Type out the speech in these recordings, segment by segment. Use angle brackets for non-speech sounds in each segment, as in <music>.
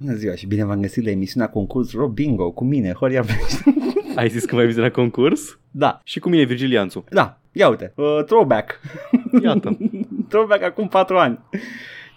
Bună ziua și bine v-am găsit la emisiunea concurs Rob Bingo cu mine, Horia <laughs> Ai zis că mai vizionat concurs? Da, Și cu mine Virgilianțu. da, ia uite, uh, throwback. Iată. <laughs> throwback acum patru ani.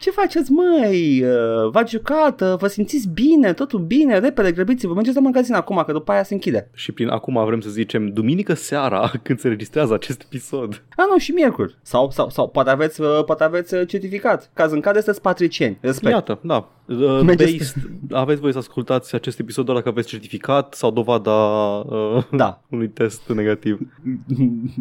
Ce faceți, măi? Uh, V-ați jucat? Uh, Vă simțiți bine? Totul bine? Repede, grăbiți-vă. Mergeți la magazin acum, că după aia se închide. Și prin acum vrem să zicem duminică seara <laughs> când se registrează acest episod. A, nu, și miercuri. Sau, sau, sau poate aveți, uh, poate aveți uh, certificat. Caz în care sunteți patricieni. Respect. Iată, da. Uh, <laughs> Mergeți- based, aveți voie să ascultați acest episod doar dacă aveți certificat sau dovada uh, Da. <laughs> unui test negativ.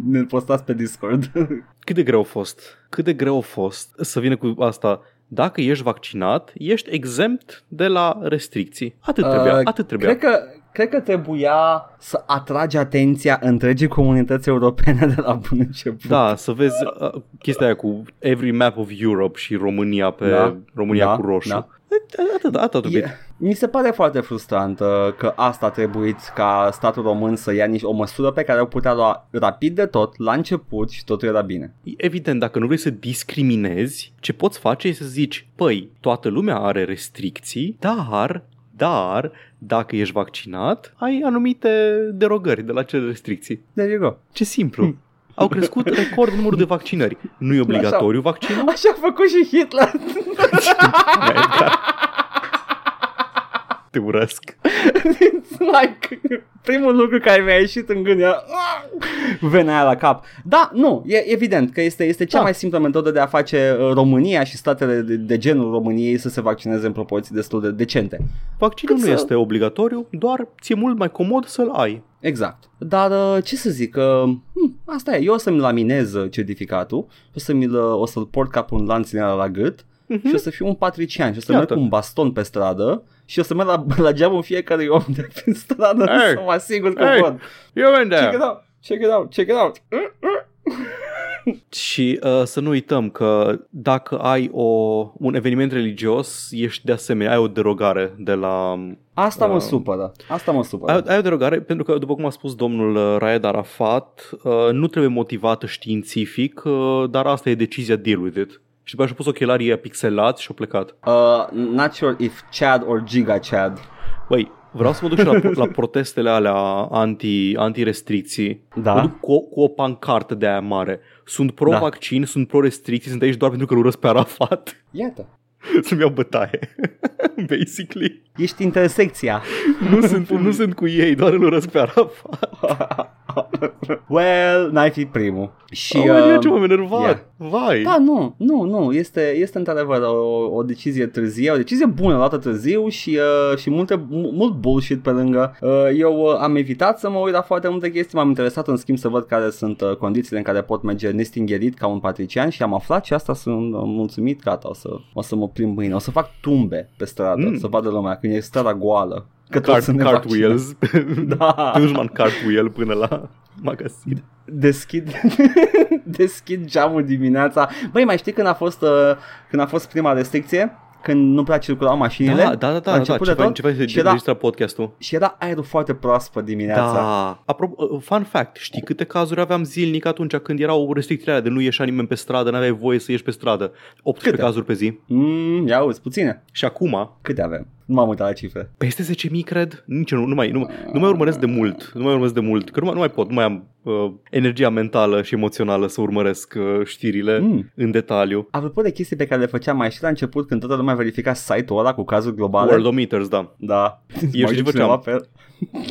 Ne postați pe Discord. Cât de greu a fost? Cât de greu a fost să vină cu asta? Dacă ești vaccinat, ești exempt de la restricții. Atât trebuia, Uh, atât trebuia. Cred că, cred că trebuia să atragi atenția întregii comunități europene de la bun început. Da, să vezi uh, chestia aia cu every map of Europe și România pe Da, România da, cu roșu. da. Atât, atât a trebuit. E, mi se pare foarte frustrant uh, că asta a trebuit ca statul român să ia nici o măsură pe care o putea lua rapid de tot, la început și totul era bine. Evident, dacă nu vrei să discriminezi, ce poți face e să zici, păi, toată lumea are restricții, dar, dar, dacă ești vaccinat, ai anumite derogări de la cele restricții. There you go. Ce simplu. Au crescut record numărul de vaccinări. Nu e obligatoriu vaccinul? Așa a făcut și Hitler. <laughs> Te urăsc. It's <laughs> like primul lucru care mi-a ieșit în gând era "Ah!" venea aia la cap. Da, nu, e evident că este, este cea Da. mai simplă metodă de a face uh, România și statele de, de genul României să se vaccineze în proporții destul de decente. Vaccinul Cât nu să- este obligatoriu, doar ți-e mult mai comod să-l ai. Exact. Dar uh, ce să zic, uh, hm, asta e, eu o să-mi laminez uh, certificatul, o, să-mi o să-l port ca pe un lanț din ăla la gât Mhm. și o să fiu un patrician și o să Iată. merg cu un baston pe stradă și o să merg la, <laughs> la geamul fiecare om de pe stradă Hey! să mă asigur că Hey! văd. You in Check it out, check it out, check it out. Și uh, să nu uităm că dacă ai o, un eveniment religios, ești de asemenea, ai o derogare de la... Asta mă Uh, supără, asta mă supără. Ai, ai o derogare pentru că, după cum a spus domnul uh, Raed Arafat, uh, nu trebuie motivată științific, uh, dar asta e decizia deal with it. Și după aceea și-a pus ochelarii ăia pixelați și a plecat. Uh, not sure if Chad or Giga Chad. Băi, vreau să mă duc și la, la protestele alea anti, anti-restricții. Da. Mă duc cu, o, cu o pancartă de aia mare. Sunt pro-vaccin, sunt pro-restricții, sunt aici doar pentru că îl urăsc pe Arafat. Iată. <laughs> Să-mi iau bătaie. <laughs> Basically. Ești intersecția. Nu sunt, nu sunt cu ei, doar îl urăsc pe Arafat. <laughs> <laughs> well, n-ai fi primul. Și, Și, oh, uh, ce m-am enervat. yeah. Vai. Da, nu, nu, nu, este, este într-adevăr o, o decizie târzie, o decizie bună luată târziu și, uh, și multe, mu- mult bullshit pe lângă. Uh, eu uh, am evitat să mă uit la foarte multe chestii, m-am interesat în schimb să văd care sunt uh, condițiile în care pot merge nestingherit ca un patrician și am aflat și asta sunt uh, mulțumit, gata, o să, o să mă plimb mâine, o să fac tumbe pe stradă, Mm. mm. să vadă lumea când e strada goală. Că toți Cart, sunt nevaccinați. cartwheels. <laughs> Da. Dușman cartwheel până la magazin. deschid <laughs> deschid geamul dimineața. Băi, mai știi când a fost uh, când a fost prima restricție? Când nu prea circulau mașinile? Da, da, da, La da, da. început Ce de faci, tot? ce faci să și era, înregistra podcastul? și era aerul foarte proaspăt dimineața. Da. Apropo, uh, fun fact, știi câte cazuri aveam zilnic atunci când erau restricțiile alea de nu ieșea nimeni pe stradă, n-aveai voie să ieși pe stradă? 18 Câte? cazuri pe zi. Mm, ia uzi, puține. Și acum, Câte avem? Nu m-am uitat la cifre. peste 10.000 cred? Nici nu, nu mai, nu, nu mai urmăresc de mult. Nu mai urmăresc de mult. Că nu mai, nu mai pot, nu mai am uh, energia mentală și emoțională să urmăresc uh, știrile Mm. în detaliu. Apropo de chestii pe care le făceam mai și la început când toată lumea verifica site-ul ăla cu cazuri globale. Worldometers, da. Da. Eu Mai știu ce cineva făceam. pe el.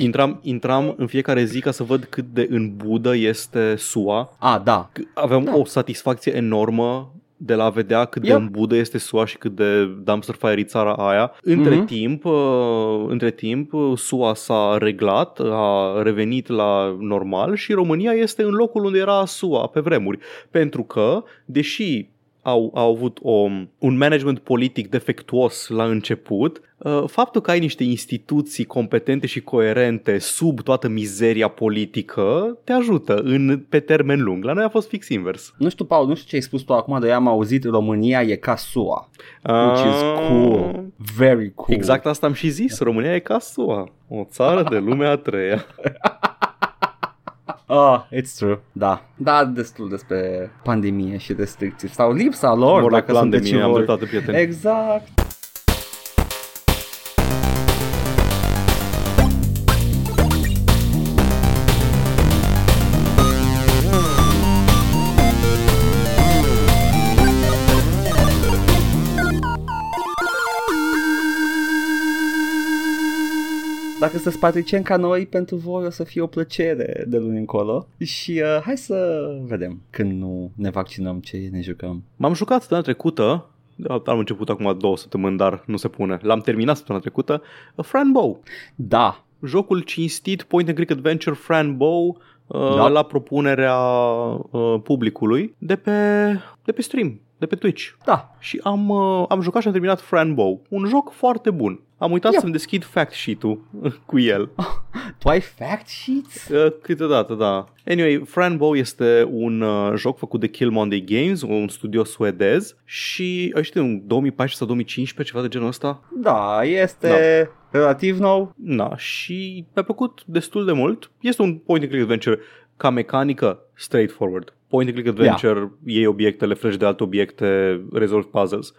Intram, intram în fiecare zi ca să văd cât de în budă este SUA. A, da. Aveam Da. o satisfacție enormă de la a vedea cât de Yep. în budă este SUA și cât de dumpster fire e țara aia. Între Mhm. timp, uh, între timp, uh, SUA s-a reglat, a revenit la normal și România este în locul unde era SUA pe vremuri. Pentru că, deși au, au avut o, un management politic defectuos la început, uh, faptul că ai niște instituții competente și coerente sub toată mizeria politică te ajută în, pe termen lung. La noi a fost fix invers. Nu știu, Paul, nu știu ce ai spus tu acum, dar eu am auzit România e ca SUA. Which is cool. Very cool. Exact asta am și zis. România e ca SUA. O țară de lumea a treia. <laughs> Ah, it's true. Da. Da, destul despre pandemie și restricții. Sau lipsa lor, Vor la dacă sunt pandemie, am decivori. dreptate, prieteni. Exact. Dacă sunteți patricieni ca noi, pentru voi o să fie o plăcere de luni încolo și uh, hai să vedem când nu ne vaccinăm ce ne jucăm. M-am jucat săptămâna trecută am început acum două săptămâni, dar nu se pune. L-am terminat săptămâna trecută. Fran Bow. Da. Jocul cinstit Point and Click Adventure Fran Bow uh, da. la propunerea uh, publicului de pe, de pe stream, de pe Twitch. Da. Și am, uh, am jucat și am terminat Fran Bow. Un joc foarte bun. Am uitat yep. să-mi deschid fact sheet-ul <laughs> cu el. tu ai fact sheets? Uh, câteodată, da. Anyway, Fran Bow este un uh, joc făcut de Kill Monday Games, un studio suedez și știu, în 2014 sau 2015, ceva de genul ăsta. Da, este da. relativ nou. Da, și mi-a plăcut destul de mult. Este un point and click adventure ca mecanică straightforward. Point and click adventure, yeah. iei obiectele, freci de alte obiecte, rezolvi puzzles.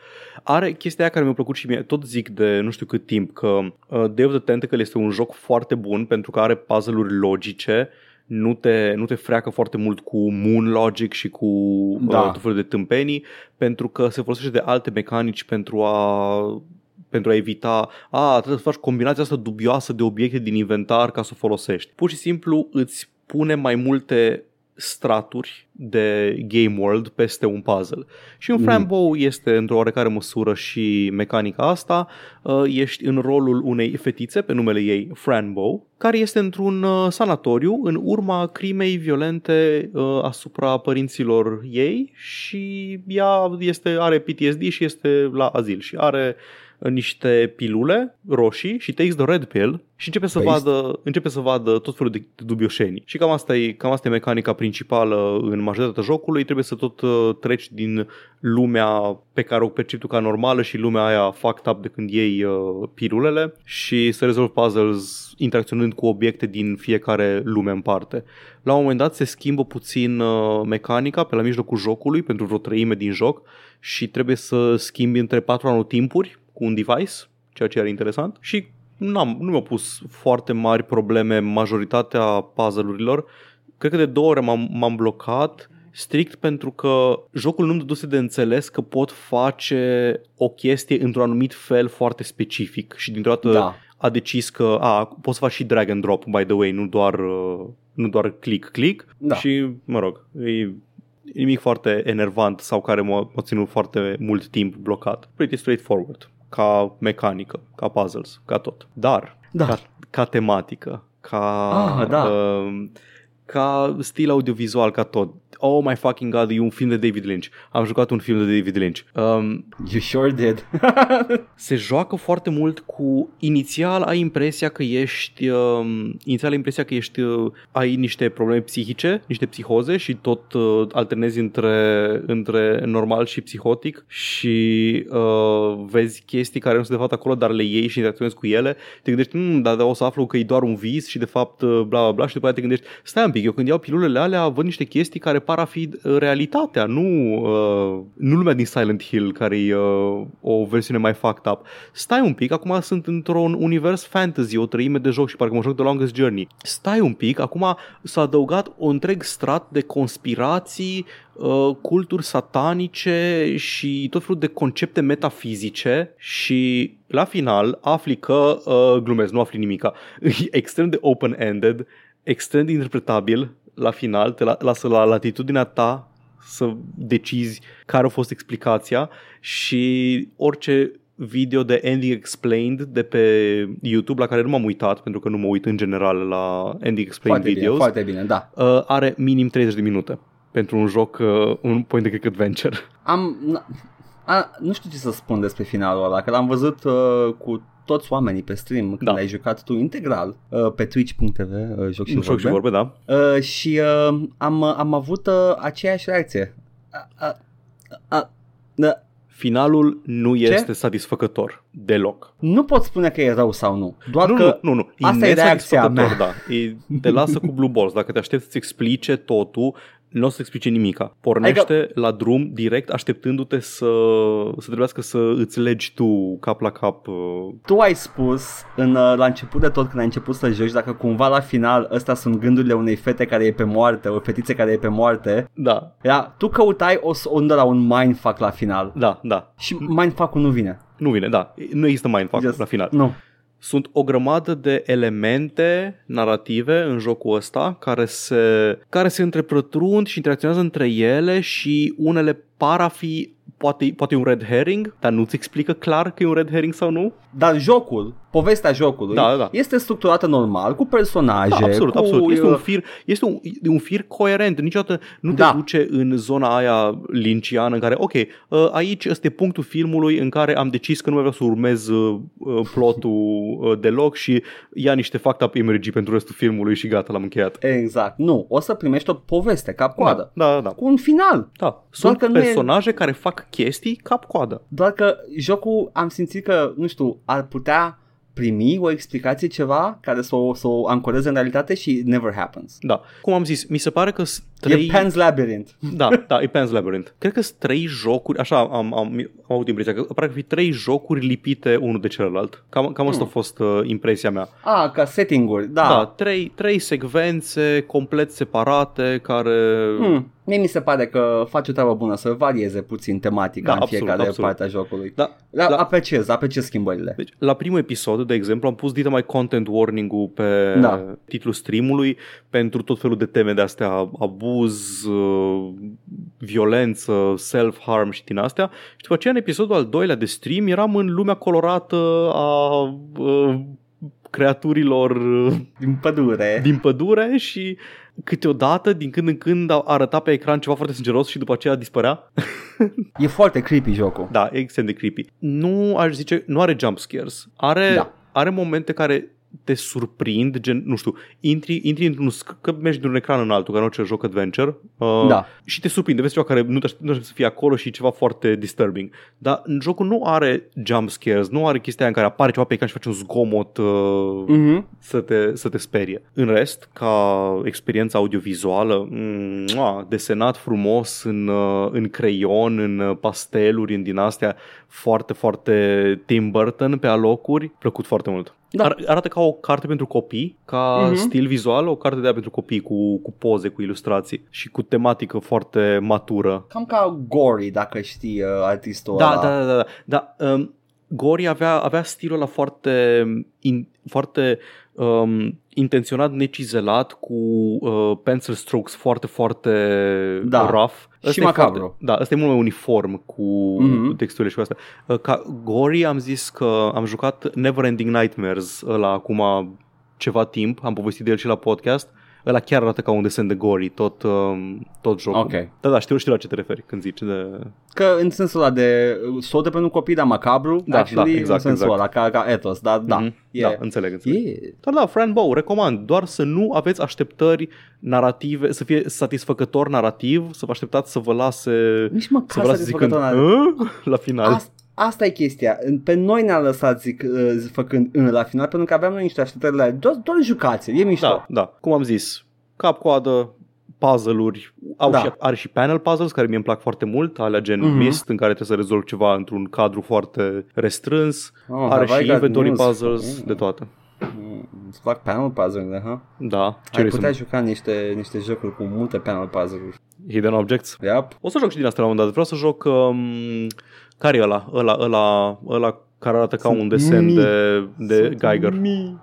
Are chestia aia care mi-a plăcut și mie, tot zic de nu știu cât timp, că uh, Day of the Tentacle este un joc foarte bun pentru că are puzzle-uri logice, nu te, nu te freacă foarte mult cu moon logic și cu uh, da. uh, tot felul de tâmpenii, pentru că se folosește de alte mecanici pentru a pentru a evita, a, trebuie să faci combinația asta dubioasă de obiecte din inventar ca să o folosești. Pur și simplu îți pune mai multe straturi de game world peste un puzzle. Și un mm. Frambow este într-o oarecare măsură și mecanica asta. Uh, ești în rolul unei fetițe pe numele ei Frambow, care este într-un uh, sanatoriu în urma crimei violente uh, asupra părinților ei și ea este, are PTSD și este la azil și are niște pilule roșii și takes the red pill și începe să, vadă, începe să vadă tot felul de dubioșenii. Și cam asta, e, cam asta e mecanica principală în majoritatea jocului. Trebuie să tot uh, treci din lumea pe care o percepi tu ca normală și lumea aia fucked up de când iei uh, pilulele și să rezolvi puzzles interacționând cu obiecte din fiecare lume în parte. La un moment dat se schimbă puțin uh, mecanica pe la mijlocul jocului pentru vreo treime din joc și trebuie să schimbi între patru anotimpuri cu un device, ceea ce era interesant și n-am, nu mi-au pus foarte mari probleme majoritatea puzzle-urilor. Cred că de două ori m-am, m-am blocat strict pentru că jocul nu-mi dăduse de înțeles că pot face o chestie într-un anumit fel foarte specific și dintr-o dată da. a decis că a, poți să faci și drag and drop, by the way, nu doar, uh, nu doar click-click da. și, mă rog, e nimic foarte enervant sau care m-a, m-a ținut foarte mult timp blocat. Pretty straightforward ca mecanică, ca puzzles, ca tot. Dar, da. ca, ca tematică, ca, ah, da. uh, ca stil audiovizual, ca tot oh my fucking god, e un film de David Lynch. Am jucat un film de David Lynch. Um, you sure did. <laughs> se joacă foarte mult cu inițial ai impresia că ești um, inițial ai impresia că ești uh, ai niște probleme psihice, niște psihoze și tot uh, alternezi între, între normal și psihotic și uh, vezi chestii care nu sunt de fapt acolo, dar le iei și interacționezi cu ele. Te gândești, mm, dar o să aflu că e doar un vis și de fapt uh, bla bla bla și după aceea te gândești, stai un pic, eu când iau pilulele alea văd niște chestii care par a fi uh, realitatea, nu, uh, nu lumea din Silent Hill, care e uh, o versiune mai fucked up. Stai un pic, acum sunt într-un univers fantasy, o treime de joc și parcă mă joc de Longest Journey. Stai un pic, acum s-a adăugat un întreg strat de conspirații, uh, culturi satanice și tot felul de concepte metafizice și la final afli că, uh, glumesc, nu afli nimica, <laughs> e extrem de open-ended, extrem de interpretabil, la final, te lasă la latitudinea ta să decizi care a fost explicația și orice video de Ending Explained de pe YouTube, la care nu m-am uitat, pentru că nu mă uit în general la Ending Explained foarte videos. Bine, foarte bine, da. Uh, are minim 30 de minute pentru un joc, uh, un point de click adventure. Am... A, nu știu ce să spun despre finalul ăla, că l-am văzut uh, cu toți oamenii pe stream când da. ai jucat tu integral uh, pe twitch.tv uh, joc și joc vorbe, și vorbe da. uh, și uh, am, am avut uh, aceeași reacție. Uh, uh, uh, uh, Finalul nu Ce? este satisfăcător deloc. Nu pot spune că e rău sau nu. Doar nu, că nu, nu, nu. Asta e reacția mea. Da. E, te lasă cu blue balls. Dacă te aștepți să-ți explice totul, nu o să explice nimica. Pornește adică... la drum direct așteptându-te să, să trebuiască să îți legi tu cap la cap. Uh... Tu ai spus în, uh, la început de tot când ai început să joci dacă cumva la final ăstea sunt gândurile unei fete care e pe moarte, o fetiță care e pe moarte. Da. Ia, tu căutai o undă la un mindfuck la final. Da, da. Și mindfuck-ul nu vine. Nu vine, da. Nu există mindfuck Just, la final. Nu. Sunt o grămadă de elemente narrative în jocul ăsta care se, care se întreprătrund și interacționează între ele și unele par a fi poate, poate un red herring, dar nu-ți explică clar că e un red herring sau nu. Dar jocul, povestea jocului, Da, da. este structurată normal, cu personaje, Da, absolut, cu, absolut. Este uh, un fir, este un, un fir coerent. Niciodată nu te Da. duce în zona aia linciană în care, ok, uh, aici este punctul filmului în care am decis că nu mai vreau să urmez uh, uh, plotul uh, deloc și ia niște fact up imagery pentru restul filmului și gata, l-am încheiat. Exact. Nu, o să primești o poveste cap-coadă. Da, da, da. Cu un final. da. Sunt că nu e- personaje care fac chestii cap-coadă. Doar că jocul am simțit că, nu știu, ar putea primi o explicație ceva care să o, să o ancoreze în realitate și it never happens. Da. Cum am zis, mi se pare că sunt E trei... Pan's Labyrinth. Da, da, e Pan's Labyrinth. Cred că sunt trei jocuri, așa am, am, am avut impresia, că pare că fi trei jocuri lipite unul de celălalt. Cam, cam asta a fost uh, impresia mea. Ah, ca setting-uri, da. Da, trei, trei secvențe complet separate care... Hmm. Mie mi se pare că face o treabă bună să varieze puțin tematica Da, în absolut, fiecare absolut. parte a jocului. Da, La, la- Apreciez, apreciez schimbările. Deci, la primul episod, de exemplu, am pus dita mai content warning-ul pe Da. titlul streamului pentru tot felul de teme de astea, abuz, uh, violență, self-harm și din astea. Și după aceea, în episodul al doilea de stream, eram în lumea colorată a uh, creaturilor uh, Din pădure. din pădure și câteodată, din când în când, arăta pe ecran ceva foarte sângeros și după aceea dispărea. E foarte creepy jocul. Da, e extrem de creepy. Nu aș zice, nu are jump scares. Are, Da. are momente care te surprind, gen, nu știu, intri, intri într-un, sc- că mergi de un ecran în altul, ca în orice joc adventure, uh, Da. și te surprinde, vezi ceva care nu te aștept, nu te aștept să fie acolo și e ceva foarte disturbing. Dar în jocul nu are jump scares, nu are chestia aia în care apare ceva pe ecran și face un zgomot uh, Mhm. să, te, să te sperie. În rest, ca experiență audiovizuală, mua, desenat frumos în, uh, în creion, în uh, pasteluri, în din astea, foarte, foarte Tim Burton pe alocuri, plăcut foarte mult. Da. Ar, arată ca o carte pentru copii, ca Mhm. stil vizual, o carte de aia pentru copii cu, cu poze, cu ilustrații și cu tematică foarte matură. Cam ca Gory, dacă știi uh, artistul Da, ăla. da, da, da, da. da um, Gori avea, avea stilul ăla foarte, in, foarte um, intenționat necizelat cu uh, pencil strokes foarte, foarte Da. rough. Și Ăsta e macabru. Foarte, da, ăsta e mult mai uniform cu Mhm. texturile și cu astea. Uh, Ca Gori am zis că am jucat Neverending Nightmares ăla acum ceva timp, am povestit de el și la podcast. Ăla chiar arată ca un desen de Gori, tot, um, tot jocul. Ok. Da, da, știu, știu la ce te referi când zici de... Că în sensul ăla de uh, sote pentru copii, dar macabru, Da, actually, da, exact, în sensul exact. ăla, ca, ca ethos, dar da, Mhm. e, Da, înțeleg, înțeleg. e, Dar da, Fran Bow, recomand, doar să nu aveți așteptări narrative, să fie satisfăcător narrativ, să vă așteptați să vă lase nici să măcar vă lase zicând satisfăcător. "Hă?" <laughs> la final. Asta, asta e chestia. Pe noi ne-a lăsat zic, uh, făcând în la final pentru că aveam noi niște așteptări la doar, doar jucați e mișto. Da, da, cum am zis, cap-coadă, puzzle-uri, au Da. și, are și panel puzzles care mie îmi plac foarte mult, alea gen Mhm. Myst, în care trebuie să rezolvi ceva într-un cadru foarte restrâns, Oh, are have I și got inventory news? puzzles, Mm. de toate. Mm, Îți plac panel puzzle-urile, ha? Da, ce Ai vrei putea să juca niște, niște jocuri cu multe panel puzzle-uri. Hidden Objects? Yep. O să joc și din asta la un moment dat. Vreau să joc... Um, care e ăla? Ăla, ăla, ăla care arată ca Sunt un desen mii. de, de Geiger.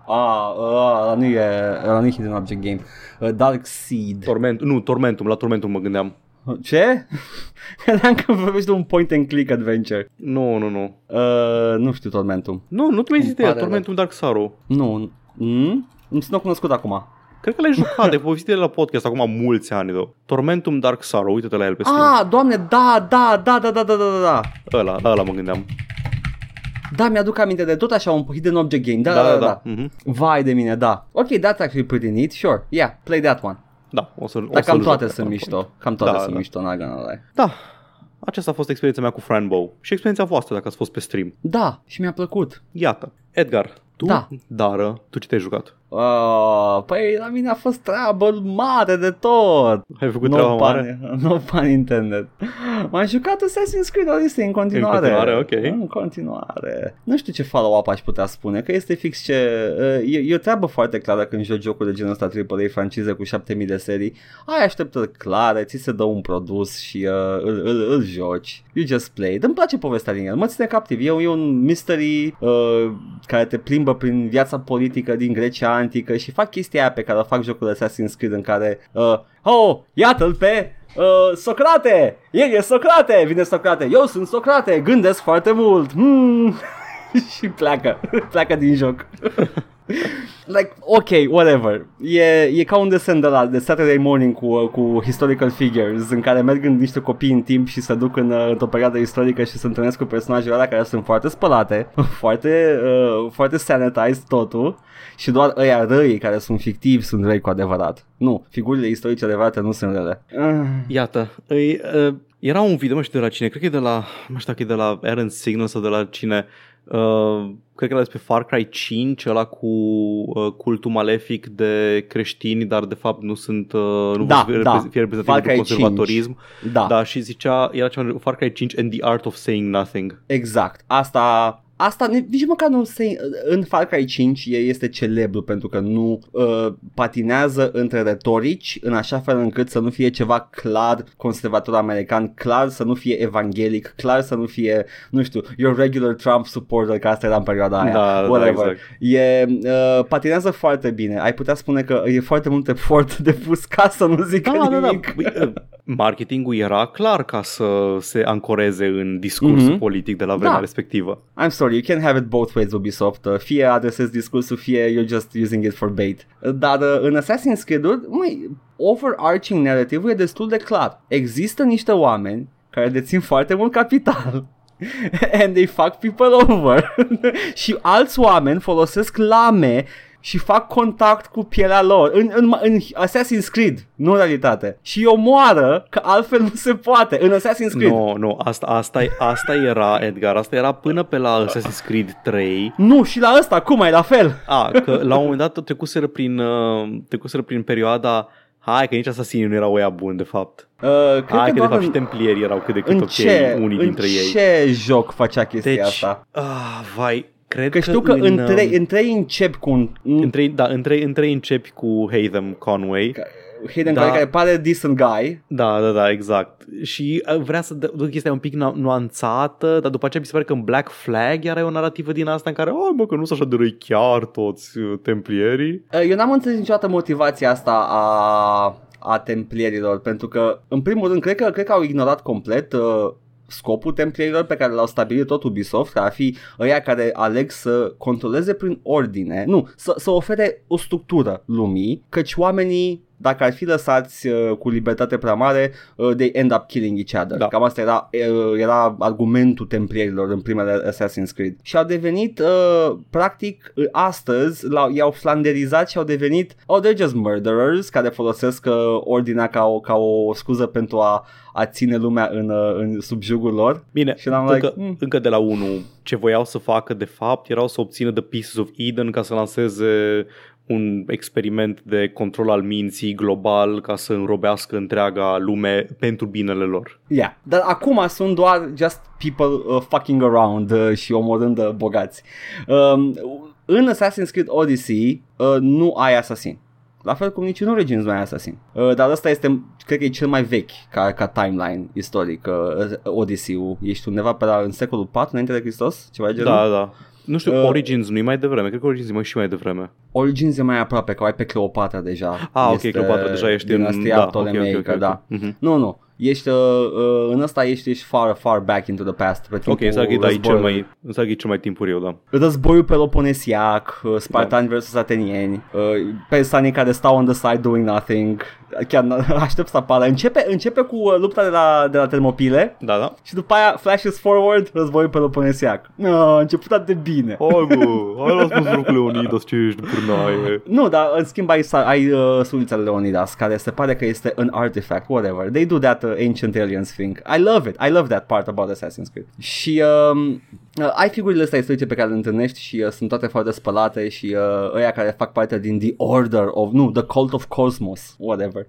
Ah, ăla ăla nu e, ăla nu e Hidden Object Game. Uh, Dark Seed. Torment, nu, Tormentum, la Tormentum mă gândeam. Ce? <laughs> Credeam că vorbești de un point and click adventure. Nu, nu, nu. Uh, nu știu Tormentum. Nu, nu te mai zis de el, pare Tormentum Dark Sorrow. Nu. Mm? Nu sunt cunoscut acum. Cred că l-ai jucat, ai povestit de el la podcast acum mulți ani, do. Tormentum Dark Sorrow, uite-te la el pe Steam. Ah, doamne, da, da, da, da, da, da, da, da. Ăla, la ăla mă gândeam. Da, mi-aduc aminte de tot așa un Hidden Object Game. Da, da, da. da. Mhm. Vai de mine, da. Ok, that's actually pretty neat. Sure. Yeah, play that one. Da, o să o Dar să cam joc toate pe sunt point. mișto. Cam toate Da, sunt da. mișto, n gonna lie. Da, aceasta a fost experiența mea cu Fran Bow. Și experiența voastră dacă ați fost pe stream. Da, și mi-a plăcut. Iată, Edgar, tu, Da. Dară, tu ce te-ai jucat? Uh, păi la mine a fost treabă mare de tot. Ai făcut no treaba pun, mare? <laughs> No pun intended. M-am jucat Assassin's Creed Odyssey în continuare. În continuare, ok. În continuare. Nu știu ce follow-up aș putea spune, că este fix ce... Uh, e, e o treabă foarte clară când joci jocuri de genul ăsta AAA francize cu 7000 de serii. Ai așteptări clare, ți se dă un produs și uh, îl, îl, îl joci. You just play. Îmi place povestea din el, mă ține captiv. E, e un mystery uh, care te plimbă prin viața politică din Grecia antică și fac chestia aia pe care o fac jocul Assassin's Creed în care uh, oh, iată-l pe Uh, Socrate! El e Socrate! Vine Socrate! Eu sunt Socrate! Gândesc foarte mult! Hmm. <laughs> și pleacă. pleacă din joc. <laughs> like, ok, whatever. E, e ca un desen de la de Saturday Morning cu, cu historical figures în care merg în niște copii în timp și se duc în, într-o perioadă istorică și se întâlnesc cu personajele alea care sunt foarte spălate, <laughs> foarte, uh, foarte sanitized totul și doar ăia răi care sunt fictivi sunt răi cu adevărat. Nu, figurile istorice adevărate nu sunt rele. Uh. Iată, îi, uh, era un video, nu știu de la cine, cred că e de la, nu știu dacă e de la Aaron Signal sau de la cine, Uh, cred că era despre Far Cry 5, ăla cu uh, cultul malefic de creștini, dar de fapt nu sunt, uh, nu Da, vor da. fie reprezentativ de conservatorism. Da, Da, și zicea, era ceva Far Cry 5 and the art of saying nothing. exact. Asta Asta nici măcar nu se, în Far Cry 5 este celebru pentru că nu uh, patinează între retorici în așa fel încât să nu fie ceva clar conservator american, clar să nu fie evanghelic, clar să nu fie, nu știu, your regular Trump supporter, că asta era în perioada aia, Da, da, whatever. exact. E, uh, patinează foarte bine, ai putea spune că e foarte mult efort depus ca să nu zică Da, da, da. nimic. Băi, uh, Marketingul era clar ca să se ancoreze în discursul Mhm. politic de la vremea Da. respectivă. I'm sorry, you can't have it both ways Ubisoft. Uh, Fie adresezi discursul, fie you're just using it for bait. Uh, Dar uh, în Assassin's Creed, măi, overarching narrative e destul de clar. Există niște oameni care dețin foarte mult capital <laughs> and they fuck people over <laughs> și alți oameni folosesc lame și fac contact cu pielea lor în, în, în Assassin's Creed, nu în realitate. Și îi omoară, că altfel nu se poate în Assassin's Creed. Nu, nu, asta, asta, asta era, Edgar, asta era până pe la Assassin's Creed 3. Nu, și la ăsta, cum e la fel? A, că la un moment dat trecuseră prin, uh, trecuseră prin perioada Hai că nici asasinii nu erau ea buni de fapt Uh, cred Hai că, că de doar fapt în, și templierii erau cât de cât în ok ce, unii în dintre ei ce joc facea chestia Deci, asta? ah, vai, cred Că știu că în, în, um, trei, în trei încep cu un... în trei, da, în trei, în trei începi cu Haytham Conway Hayden da. da. care pare decent guy. Da, da, da, exact. Și uh, vrea să dă dă chestia un pic nu- nuanțată, dar după aceea mi se pare că în Black Flag era o narrativă din asta în care, oh, mă, că nu sunt așa de răi chiar toți uh, templierii. Uh, Eu n-am înțeles niciodată motivația asta a, a templierilor, pentru că, în primul rând, cred că, cred că au ignorat complet uh, scopul templierilor pe care l-au stabilit tot Ubisoft, care ar fi ăia care aleg să controleze prin ordine, nu, să, să ofere o structură lumii, căci oamenii dacă ar fi lăsați uh, cu libertate prea mare, uh, they end up killing each other. Da. Cam asta era, uh, era argumentul templierilor în primele Assassin's Creed. Și au devenit, uh, practic, uh, astăzi, l-au, i-au flanderizat și au devenit, oh, they're just murderers, care folosesc uh, ordinea ca o, ca o scuză pentru a, a ține lumea în, uh, în subjugul lor. Bine, Și l-am încă, like, mm. încă de la 1, ce voiau să facă de fapt erau să obțină The Pieces of Eden ca să lanseze un experiment de control al minții global ca să înrobească întreaga lume pentru binele lor. Yeah. Dar acum sunt doar just people uh, fucking around uh, și omorând uh, bogați. Um, în Assassin's Creed Odyssey uh, nu ai asasin. La fel cum nici în Origins nu ai asasin. Uh, dar ăsta este, cred că e cel mai vechi ca, ca timeline istoric, uh, Odyssey-ul. Ești undeva pe la, în secolul 4 înainte de Hristos? Ceva de genul? Da, da. Nu știu, Uh, uh, Origins nu e mai devreme, cred că Origins e mai și mai devreme. Origins e mai aproape, că o ai pe Cleopatra deja. Ah, Este ok, Cleopatra deja ești în... dinastia Da, ok, ok, Ptolemeică, ok, ok. da. Mhm. Nu, nu. Ești, uh, uh, în ăsta ești, ești far, far back into the past. Pe Ok, timpul înseamnă că e, da, e cel războiului. mai, înseamnă că e cel mai timpuriu, da. Războiul Peloponnesiac, uh, Spartani versus Atenieni, uh, persanii care stau on the side doing nothing. Chiar n- <laughs> aștept să apară. Începe, începe cu uh, lupta de la, de la Termopile Da, da. și după aia flashes forward războiul Peloponnesiac. No, a început atât de bine. Hai bă, hai la spus rog Leonidas ce ești de pârnaie. <laughs> Nu, dar în schimb ai, ai uh, sulița de Leonidas, care se pare că este an artifact, whatever. They do that uh, ancient aliens thing. I love it. I love that part about Assassin's Creed. Și um, uh, ai figurile astea istorice pe care le întâlnești și uh, sunt toate foarte spălate și uh, ăia care fac parte din The Order of, nu, The Cult of Cosmos, whatever.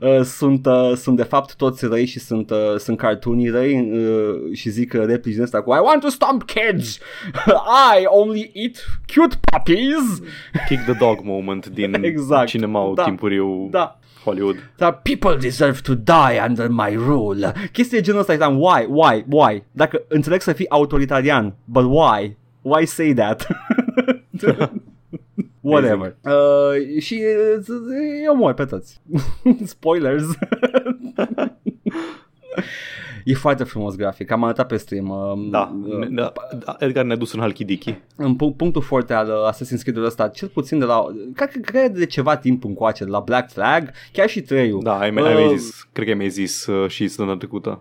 Uh, sunt, uh, sunt de fapt toți răi și sunt, uh, sunt cartoonii răi uh, și zic uh, replici din asta cu I want to stomp kids! <laughs> I only eat cute puppies! Kick the dog moment din <laughs> Exact. cinema Da. timpuriu Da, Hollywood. That people deserve to die under my rule. Chestia de genul ăsta, eram, why, why, why? Dacă înțeleg să fii autoritarian, but why? Why say that? <laughs> Whatever. Uh, și uh, eu mor pe toți. <laughs> Spoilers. <laughs> e foarte frumos grafic. Am arătat pe stream. Uh, Da, uh, ne- da, da, Edgar ne-a dus în Halkidiki. în pu- punctul forte al uh, Assassin's Creed-ului ăsta, cel puțin de la, cred că cred de ceva timp încoace, de la Black Flag, chiar și 3 Da, ai, ai mai zis, cred că mi-ai zis uh, și săptămâna trecută.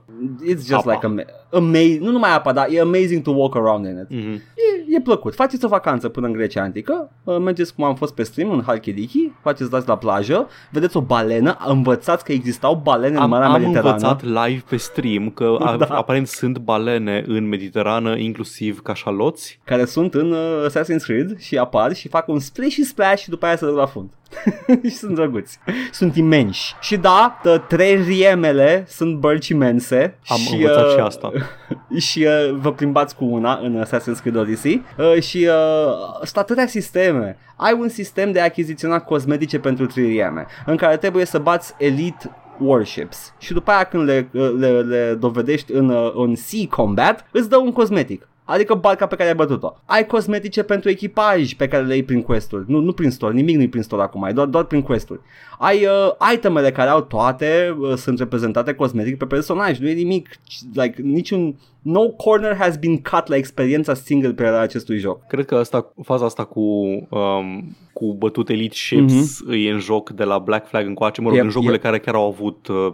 It's just Apa. like ama- amazing, nu numai apa, dar e amazing to walk around in it. Mm-hmm. E, e plăcut. Faceți o vacanță până în Grecia Antică, uh, mergeți cum am fost pe stream în Halkidiki, faceți dați la plajă, vedeți o balenă, învățați că existau balene în Am, Marea am Mediterană. învățat live pe stream că a, <laughs> Da. aparent sunt balene în Mediterană, inclusiv cașaloți. care sunt în uh, Assassin's Creed și apar și fac un splash și splash și după aia se duc la fund. <laughs> și sunt drăguți. Sunt imensi. Și da, tă- trei riemele sunt bărci imense. Am și, învățat uh, și asta. <laughs> și uh, vă plimbați cu una în Assassin's Creed Odyssey uh, și uh, sunt atâtea sisteme. Ai un sistem de a achiziționa cosmetice pentru tririeme în care trebuie să bați elite warships și după aia când le, le, le dovedești în, uh, în sea combat îți dă un cosmetic. Adică barca pe care ai bătut-o. Ai cosmetice pentru echipaj pe care le iei prin quest-uri. Nu, nu prin store, nimic nu prin store acum, ai doar, doar prin quest-uri. Ai uh, itemele care au toate, uh, sunt reprezentate cosmetic pe personaj. Nu e nimic, like, niciun... No corner has been cut la experiența single player a acestui joc. Cred că asta, faza asta cu, um, cu bătut elite ships mm-hmm. e în joc de la Black Flag încoace, mă rog, Yep, în jocurile yep. care chiar au avut uh,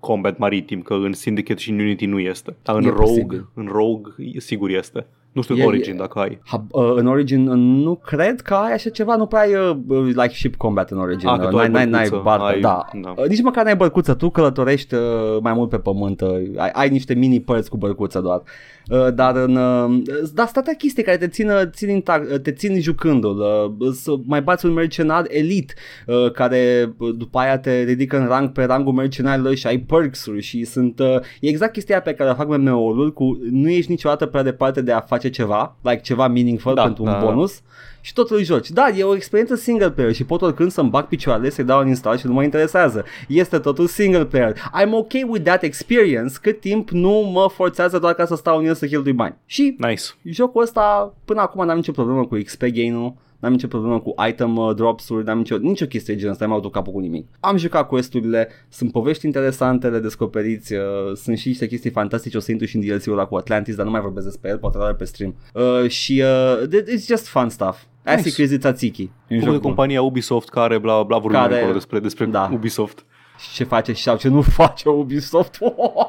combat maritim, că în Syndicate și în Unity nu este. Dar în E Rogue, posibil. în Rogue e- sigur este. Nu știu E- în Origin e- dacă ai. Ha, uh, în Origin uh, nu cred că ai așa ceva, nu prea ai uh, uh, like ship combat în Origin. Ah, că Uh, tu ai n-ai, n-ai, n-ai bărcuță, barcă, ai- da. da. Uh, nici măcar n-ai bărcuță, tu călătorești uh, mai mult pe pământ, uh, ai, ai niște mini părți cu bărcuță doar. Uh, dar în uh, da, sunt atâtea chestii care te țin, uh, țin intact, uh, te țin jucându-l. Uh, să mai bați un mercenar elite uh, care uh, după aia te ridică în rang pe rangul mercenarilor și ai perks-uri și sunt uh, e exact chestia pe care o fac MMO-ul cu nu ești niciodată prea departe de a face ceva, like ceva meaningful Da, pentru un da. bonus și tot îl joci. Da, e o experiență single player și pot oricând să-mi bag picioarele, să-i dau un install și nu mă interesează. Este totul single player. I'm okay with that experience cât timp nu mă forțează doar ca să stau în el să cheltui bani. Și Nice. jocul ăsta până acum n-am nicio problemă cu XP gain-ul, n-am nicio problemă cu item uh, drops-uri, n-am nicio, nicio chestie de genul ăsta, n-am capul cu nimic. Am jucat quest-urile, sunt povești interesante, le descoperiți, uh, sunt și niște chestii fantastice, o să intru și în DLC-ul ăla cu Atlantis, dar nu mai vorbesc despre el, poate doar pe stream. Uh, și uh, it's just fun stuff. Nice. Nice. Así Crazy Tzatziki. E un Cum joc de bun. compania Ubisoft care bla bla vorbim Care- acolo despre, despre da. Ubisoft. Și ce face și sau ce nu <laughs> face Ubisoft. <laughs>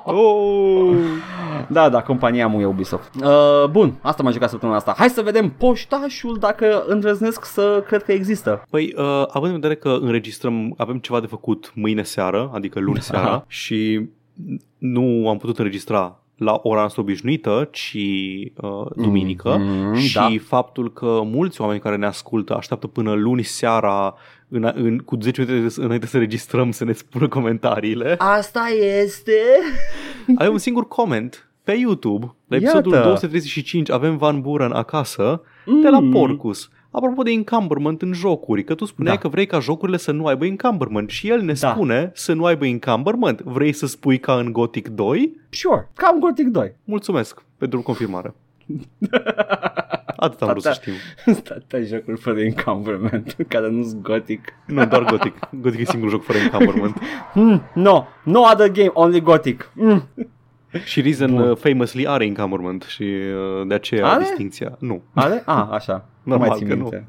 Oh! da, da, compania mu e Ubisoft. Uh, bun, asta m-a jucat săptămâna asta. Hai să vedem poștașul dacă îndrăznesc să cred că există. Păi, uh, având în vedere că înregistrăm, avem ceva de făcut mâine seară, adică luni seara, Aha. și nu am putut înregistra la ora noastră obișnuită, ci uh, duminică Mm, și da. faptul că mulți oameni care ne ascultă așteaptă până luni seara în, în, cu 10 minute înainte să registrăm să ne spună comentariile. Asta este... <laughs> Avem un singur comment pe YouTube, la episodul Iată. 235 avem Van Buren acasă, de la Mm. Porcus. Apropo de encumberment în jocuri, că tu spuneai Da. că vrei ca jocurile să nu aibă encumberment și el ne Da. spune să nu aibă encumberment. Vrei să spui ca în Gothic 2? Sure, cam Gothic 2. Mulțumesc pentru confirmare. <laughs> Atât am vrut să Tata. știu. Atâtea jocuri fără encumberment, <laughs> care nu sunt Gothic. Nu, doar Gothic. Gothic e singurul joc fără <laughs> encumberment. Mm, no, no other game, only Gothic. Mm. Și Reason Bun. uh, famously are encumberment și uh, de aceea Are? distinția. Nu. Are? Ah, așa. Normal mai ții că nu. minte.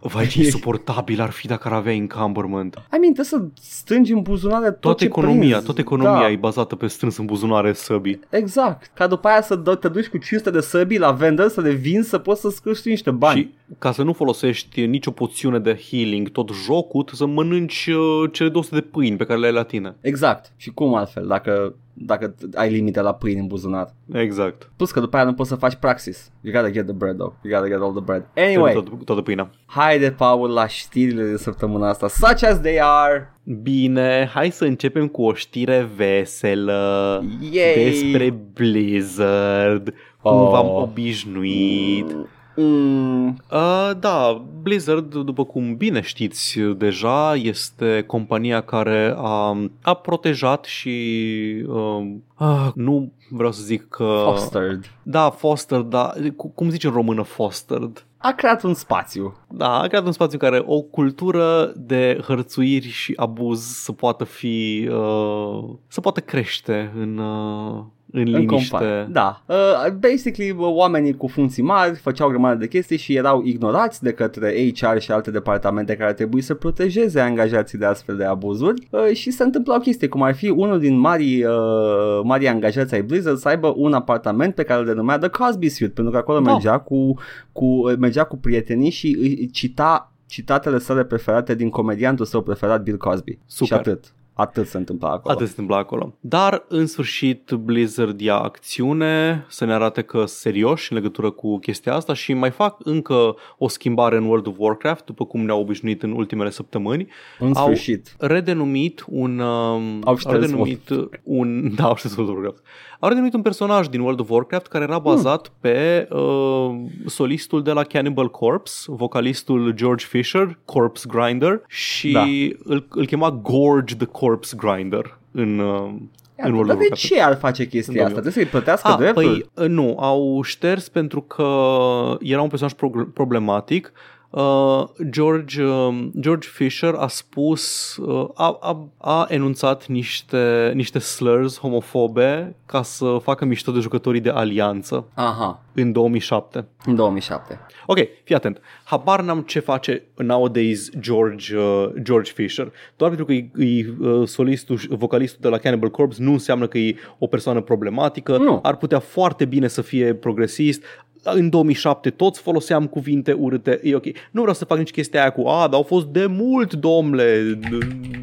Vai ce <laughs> insuportabil ar fi dacă ar avea encumberment. I mean, trebuie să strângi în buzunare tot Toată ce economia, prinzi. toată economia da. e bazată pe strâns în buzunare săbii. Exact. Ca după aia să dă- te duci cu 500 de săbii la vendor să le vinzi să poți să-ți câștigi niște bani. Și ca să nu folosești nicio poțiune de healing tot jocul, trebuie să mănânci uh, cele 200 de pâini pe care le ai la tine. Exact. Și cum altfel, dacă, dacă ai limite la pâini în buzunar. Exact. Plus că după aia nu poți să faci praxis. You gotta get the bread, though. You gotta get all the bread. Anyway, Toată, toată pâinea. haide, Paul, la știrile de săptămâna asta. Such as they are. Bine, hai să începem cu o știre veselă Yay! despre Blizzard, cum Oh. v-am obișnuit. Mm, Uh, da, Blizzard, după cum bine știți deja, este compania care a, a protejat și uh, uh, nu vreau să zic că... fostered. Da, foster, da, cu- cum zice în română fostered? A creat un spațiu. Da, a creat un spațiu în care o cultură de hărțuiri și abuz să poată fi, uh, să poată crește în, uh, în În liniște. compa- Da. Uh, basically, uh, oamenii cu funcții mari făceau o grămadă de chestii și erau ignorați de către HR și alte departamente care trebuie să protejeze angajații de astfel de abuzuri uh, și se întâmplau chestii, cum ar fi unul din marii, uh, marii angajați ai Blizzard să aibă un apartament pe care îl denumea The Cosby Suite, pentru că acolo Da. mergea, cu, cu, mergea cu prietenii și îi cita citatele sale preferate din comediantul său preferat Bill Cosby. Super. Și atât. Atât se întâmpla acolo. Atât se întâmplă acolo. Dar, în sfârșit, Blizzard ia acțiune să ne arate că sunt serioși în legătură cu chestia asta și mai fac încă o schimbare în World of Warcraft, după cum ne-au obișnuit în ultimele săptămâni. În Au- sfârșit. Redenumit un... Um, Au șters redenumit un... <laughs> Da, au șters World of Warcraft. Au redenumit un personaj din World of Warcraft care era bazat pe uh, solistul de la Cannibal Corpse, vocalistul George Fisher, Corpse Grinder, și Da. îl, îl chema Gorge the Corpse Grinder în, uh, în World Dar of de Warcraft. ce ar face chestia În asta? Trebuie să-i plătească Ah, dreptul? păi uh, nu, au șters pentru că era un personaj pro- problematic. Uh, George, uh, George Fisher a spus, uh, a, a, a enunțat niște, niște slurs homofobe ca să facă mișto de jucătorii de alianță Aha, în 2007. în 2007. Ok, fii atent. Habar n-am ce face nowadays George, uh, George Fisher. Doar pentru că e, e uh, solistul, și vocalistul de la Cannibal Corpse nu înseamnă că e o persoană problematică. Nu. Ar putea foarte bine să fie progresist. În 2007 toți foloseam cuvinte urâte, e ok. Nu vreau să fac nici chestia aia cu, a, dar au fost de mult, domnule,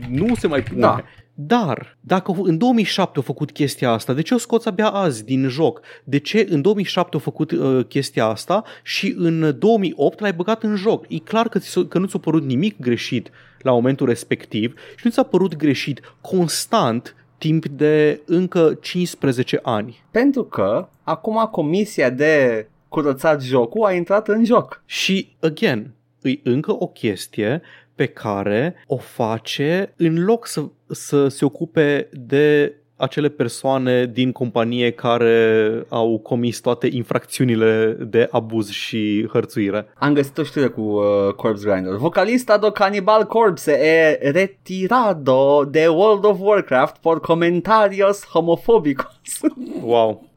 nu se mai pune. Da. Dar, dacă în 2007 au făcut chestia asta, de ce o scoți abia azi din joc? De ce în 2007 au făcut uh, chestia asta și în 2008 l-ai băgat în joc? E clar că, ți s-a- că nu ți-a părut nimic greșit la momentul respectiv și nu ți-a părut greșit constant timp de încă 15 ani. Pentru că acum comisia de curățat jocul a intrat în joc. Și, again, e încă o chestie pe care o face în loc să, să se ocupe de acele persoane din companie care au comis toate infracțiunile de abuz și hărțuire. Am găsit o știre cu uh, Corpse Grinder. Vocalista do Cannibal Corpse e retirado de World of Warcraft por comentarios homofóbicos. Wow.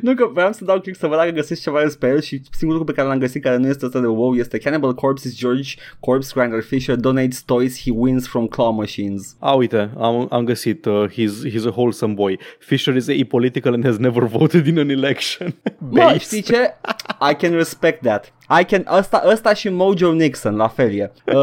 Nu că vreau să dau click să văd dacă găsesc ceva despre el și singurul lucru pe care l-am găsit care nu este ăsta de wow este Cannibal Corpse is George Corpse Grinder Fisher donates toys he wins from claw machines. A, uite, am, am găsit. Uh, he's, he's a wholesome boy. Fisher is apolitical and has never voted in an election. Bă, Based. știi ce? I can respect that. I can, ăsta, ăsta și Mojo Nixon, la fel e. Uh,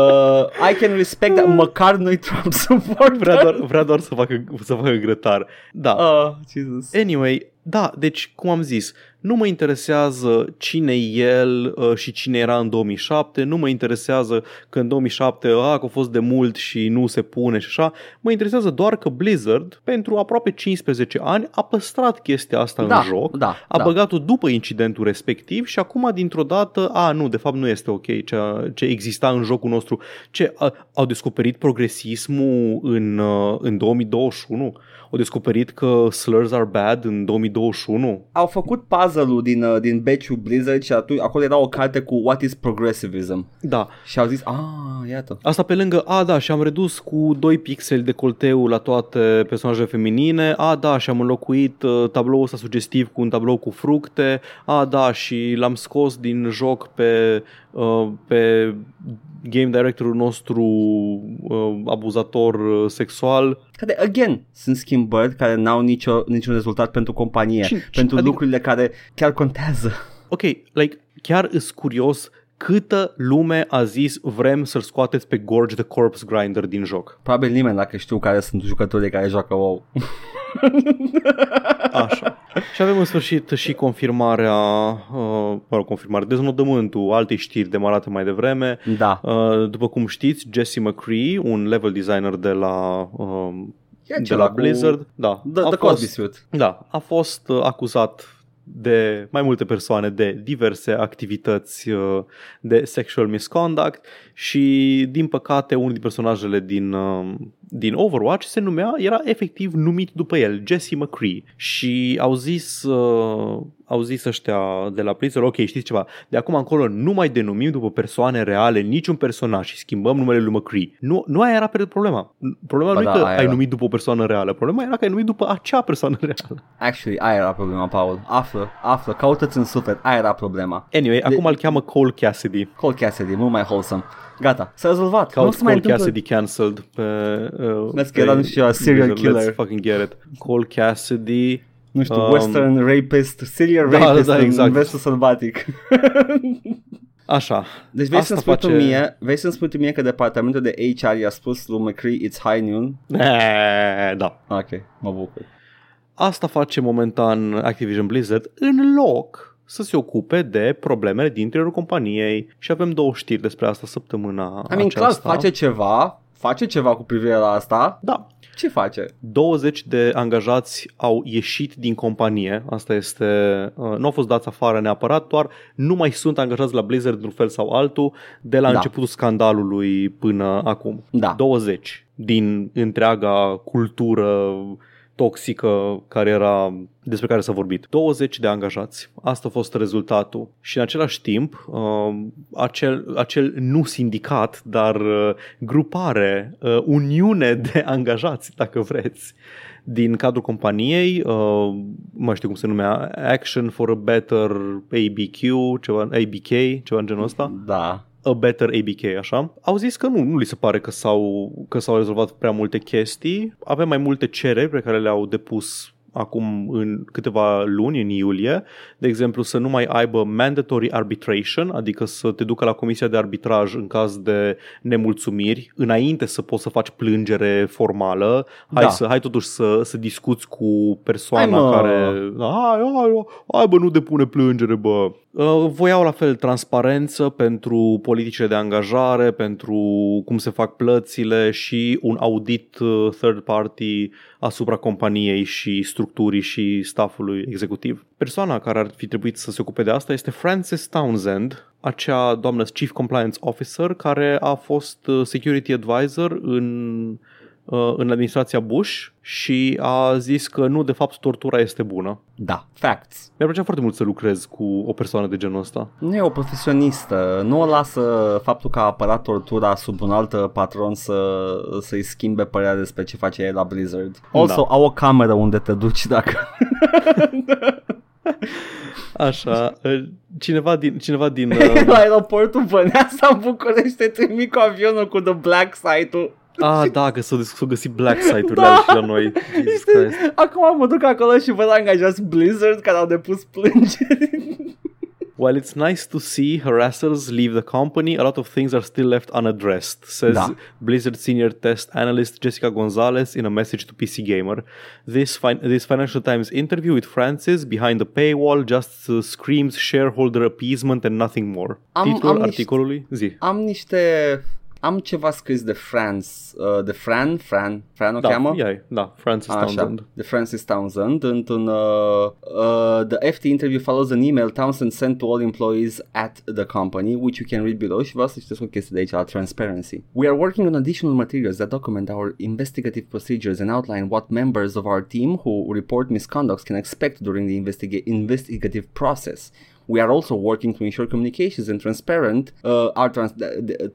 I can respect that. Măcar nu-i Trump <laughs> supporter. Vrea doar, vrea doar să, facă, să facă grătar. Da. Uh, Jesus. Anyway, da, deci, cum am zis, nu mă interesează cine e el uh, și cine era în 2007, nu mă interesează că în 2007 a, că a fost de mult și nu se pune și așa, mă interesează doar că Blizzard, pentru aproape 15 ani, a păstrat chestia asta Da, în joc, da, a da. băgat-o după incidentul respectiv și acum, dintr-o dată, a, nu, de fapt nu este ok ce, ce exista în jocul nostru. Ce, a, au descoperit progresismul în, uh, în 2021? Au descoperit că slurs are bad în 2021? Au făcut puzzle puzzle-ul din, uh, din batch Blizzard și atunci acolo era o carte cu What is Progressivism Da. și au zis, ah, iată. Asta pe lângă, a da, și am redus cu 2 pixeli de colteu la toate personajele feminine, a da, și am înlocuit uh, tabloul ăsta sugestiv cu un tablou cu fructe, a da, și l-am scos din joc pe, uh, pe game directorul nostru uh, abuzator uh, sexual. Care, again, sunt schimbări care n-au nicio, niciun rezultat pentru companie, Și- și- pentru adică- lucrurile care chiar contează. Ok, like, chiar îs curios câtă lume a zis vrem să-l scoateți pe Gorge the Corpse Grinder din joc. Probabil nimeni dacă știu care sunt jucătorii care joacă WoW. <laughs> Așa. Și avem în sfârșit și confirmarea, uh, mă rog, confirmarea, deznodământul altei știri demarate mai devreme. Da. Uh, după cum știți, Jesse McCree, un level designer de la, uh, Ia de ceva la cu Blizzard, da, The, a the Cosby fost, Suit. da, a fost uh, acuzat de mai multe persoane de diverse activități uh, de sexual misconduct și din păcate unul din personajele din, uh, din Overwatch se numea, era efectiv numit după el, Jesse McCree și au zis, uh, au zis ăștia de la Blizzard, ok, știți ceva, de acum încolo nu mai denumim după persoane reale niciun personaj și schimbăm numele lui McCree. Nu, nu aia era pe problema. Problema Ba nu da, e că aia ai era. numit după o persoană reală, problema era că ai numit după acea persoană reală. Actually, aia era problema, Paul. Află, află, caută-ți în suflet, aia era problema. Anyway, de... acum îl cheamă Cole Cassidy. Cole Cassidy, mult mai wholesome. Gata, s-a rezolvat. nu Caut se mai Cole întâmplă. Cassidy cancelled pe... Uh, Vezi că era, nu știu, serial killer. Let's fucking get it. Cole Cassidy... Nu știu, Um, western rapist, serial da, rapist da, în exact. vestul sălbatic. <laughs> Așa. Deci vrei Asta să-mi spui, tu face- mie, vrei să-mi spui tu mie că departamentul de HR i-a spus lui McCree It's high noon? Eh, Da. Ok, mă bucur. Asta face momentan Activision Blizzard în loc să se ocupe de problemele din interiorul companiei și avem două știri despre asta săptămâna I mean, clar, aceasta. face ceva, face ceva cu privire la asta. Da, Ce face? 20 de angajați au ieșit din companie, asta este, uh, nu au fost dați afară neapărat, doar nu mai sunt angajați la Blizzard într-un fel sau altul de la Da. începutul scandalului până acum. Da. 20 din întreaga cultură toxică care era despre care s-a vorbit. 20 de angajați. Asta a fost rezultatul. Și în același timp, uh, acel, acel nu sindicat, dar uh, grupare, uh, uniune de <laughs> angajați, dacă vreți, din cadrul companiei, uh, mai știu cum se numea, Action for a Better ABQ, ceva, ABK, ceva în genul ăsta Da. A better ABK, așa, au zis că nu, nu li se pare că s-au, că s-au rezolvat prea multe chestii. Avem mai multe cereri pe care le-au depus acum în câteva luni, în iulie, de exemplu să nu mai aibă mandatory arbitration, adică să te ducă la comisia de arbitraj în caz de nemulțumiri, înainte să poți să faci plângere formală, hai, Da. să, hai totuși să, să discuți cu persoana Hai, mă. care hai, hai, hai bă, nu depune plângere, bă. Uh, Voiau la fel transparență pentru politicile de angajare, pentru cum se fac plățile și un audit uh, third party asupra companiei și structurii și staffului executiv. Persoana care ar fi trebuit să se ocupe de asta este Frances Townsend, acea doamnă Chief Compliance Officer care a fost uh, security advisor în uh, în administrația Bush și a zis că nu, de fapt, tortura este bună. Da. Facts. Mi-ar plăcea foarte mult să lucrez cu o persoană de genul ăsta. Nu e o profesionistă, nu o lasă faptul că a apărat tortura sub un alt patron să, să-i schimbe părerea despre ce face el la Blizzard. Also, Da. au o cameră unde te duci dacă... <laughs> Așa, uh, cineva din... Cineva din la <laughs> uh, aeroportul Băneasa în București te trimit cu avionul cu The Black Site-ul. A, <laughs> da, că s-au, s-au găsit black site-urile Da. și la noi. Jesus Christ. Acum mă duc acolo și văd angajați Blizzard care au depus plângeri. While it's nice to see harassers leave the company, a lot of things are still left unaddressed, says Da. Blizzard senior test analyst Jessica Gonzalez in a message to PC Gamer. This, fin- this Financial Times interview with Francis behind the paywall just uh, screams shareholder appeasement and nothing more. Am- Titlul am niște- articolului? Zi. Am niște am ceva scris de France, uh, de Fran, Fran, Fran o Da, cheamă? ea da, Francis Așa, Townsend. de Francis Townsend într-un uh, uh, the FT interview follows an email Townsend sent to all employees at the company which you can read below și vreau să citesc o chestie de aici la transparency. We are working on additional materials that document our investigative procedures and outline what members of our team who report misconducts can expect during the investiga- investigative process. We are also working to ensure communications and transparent uh, are trans-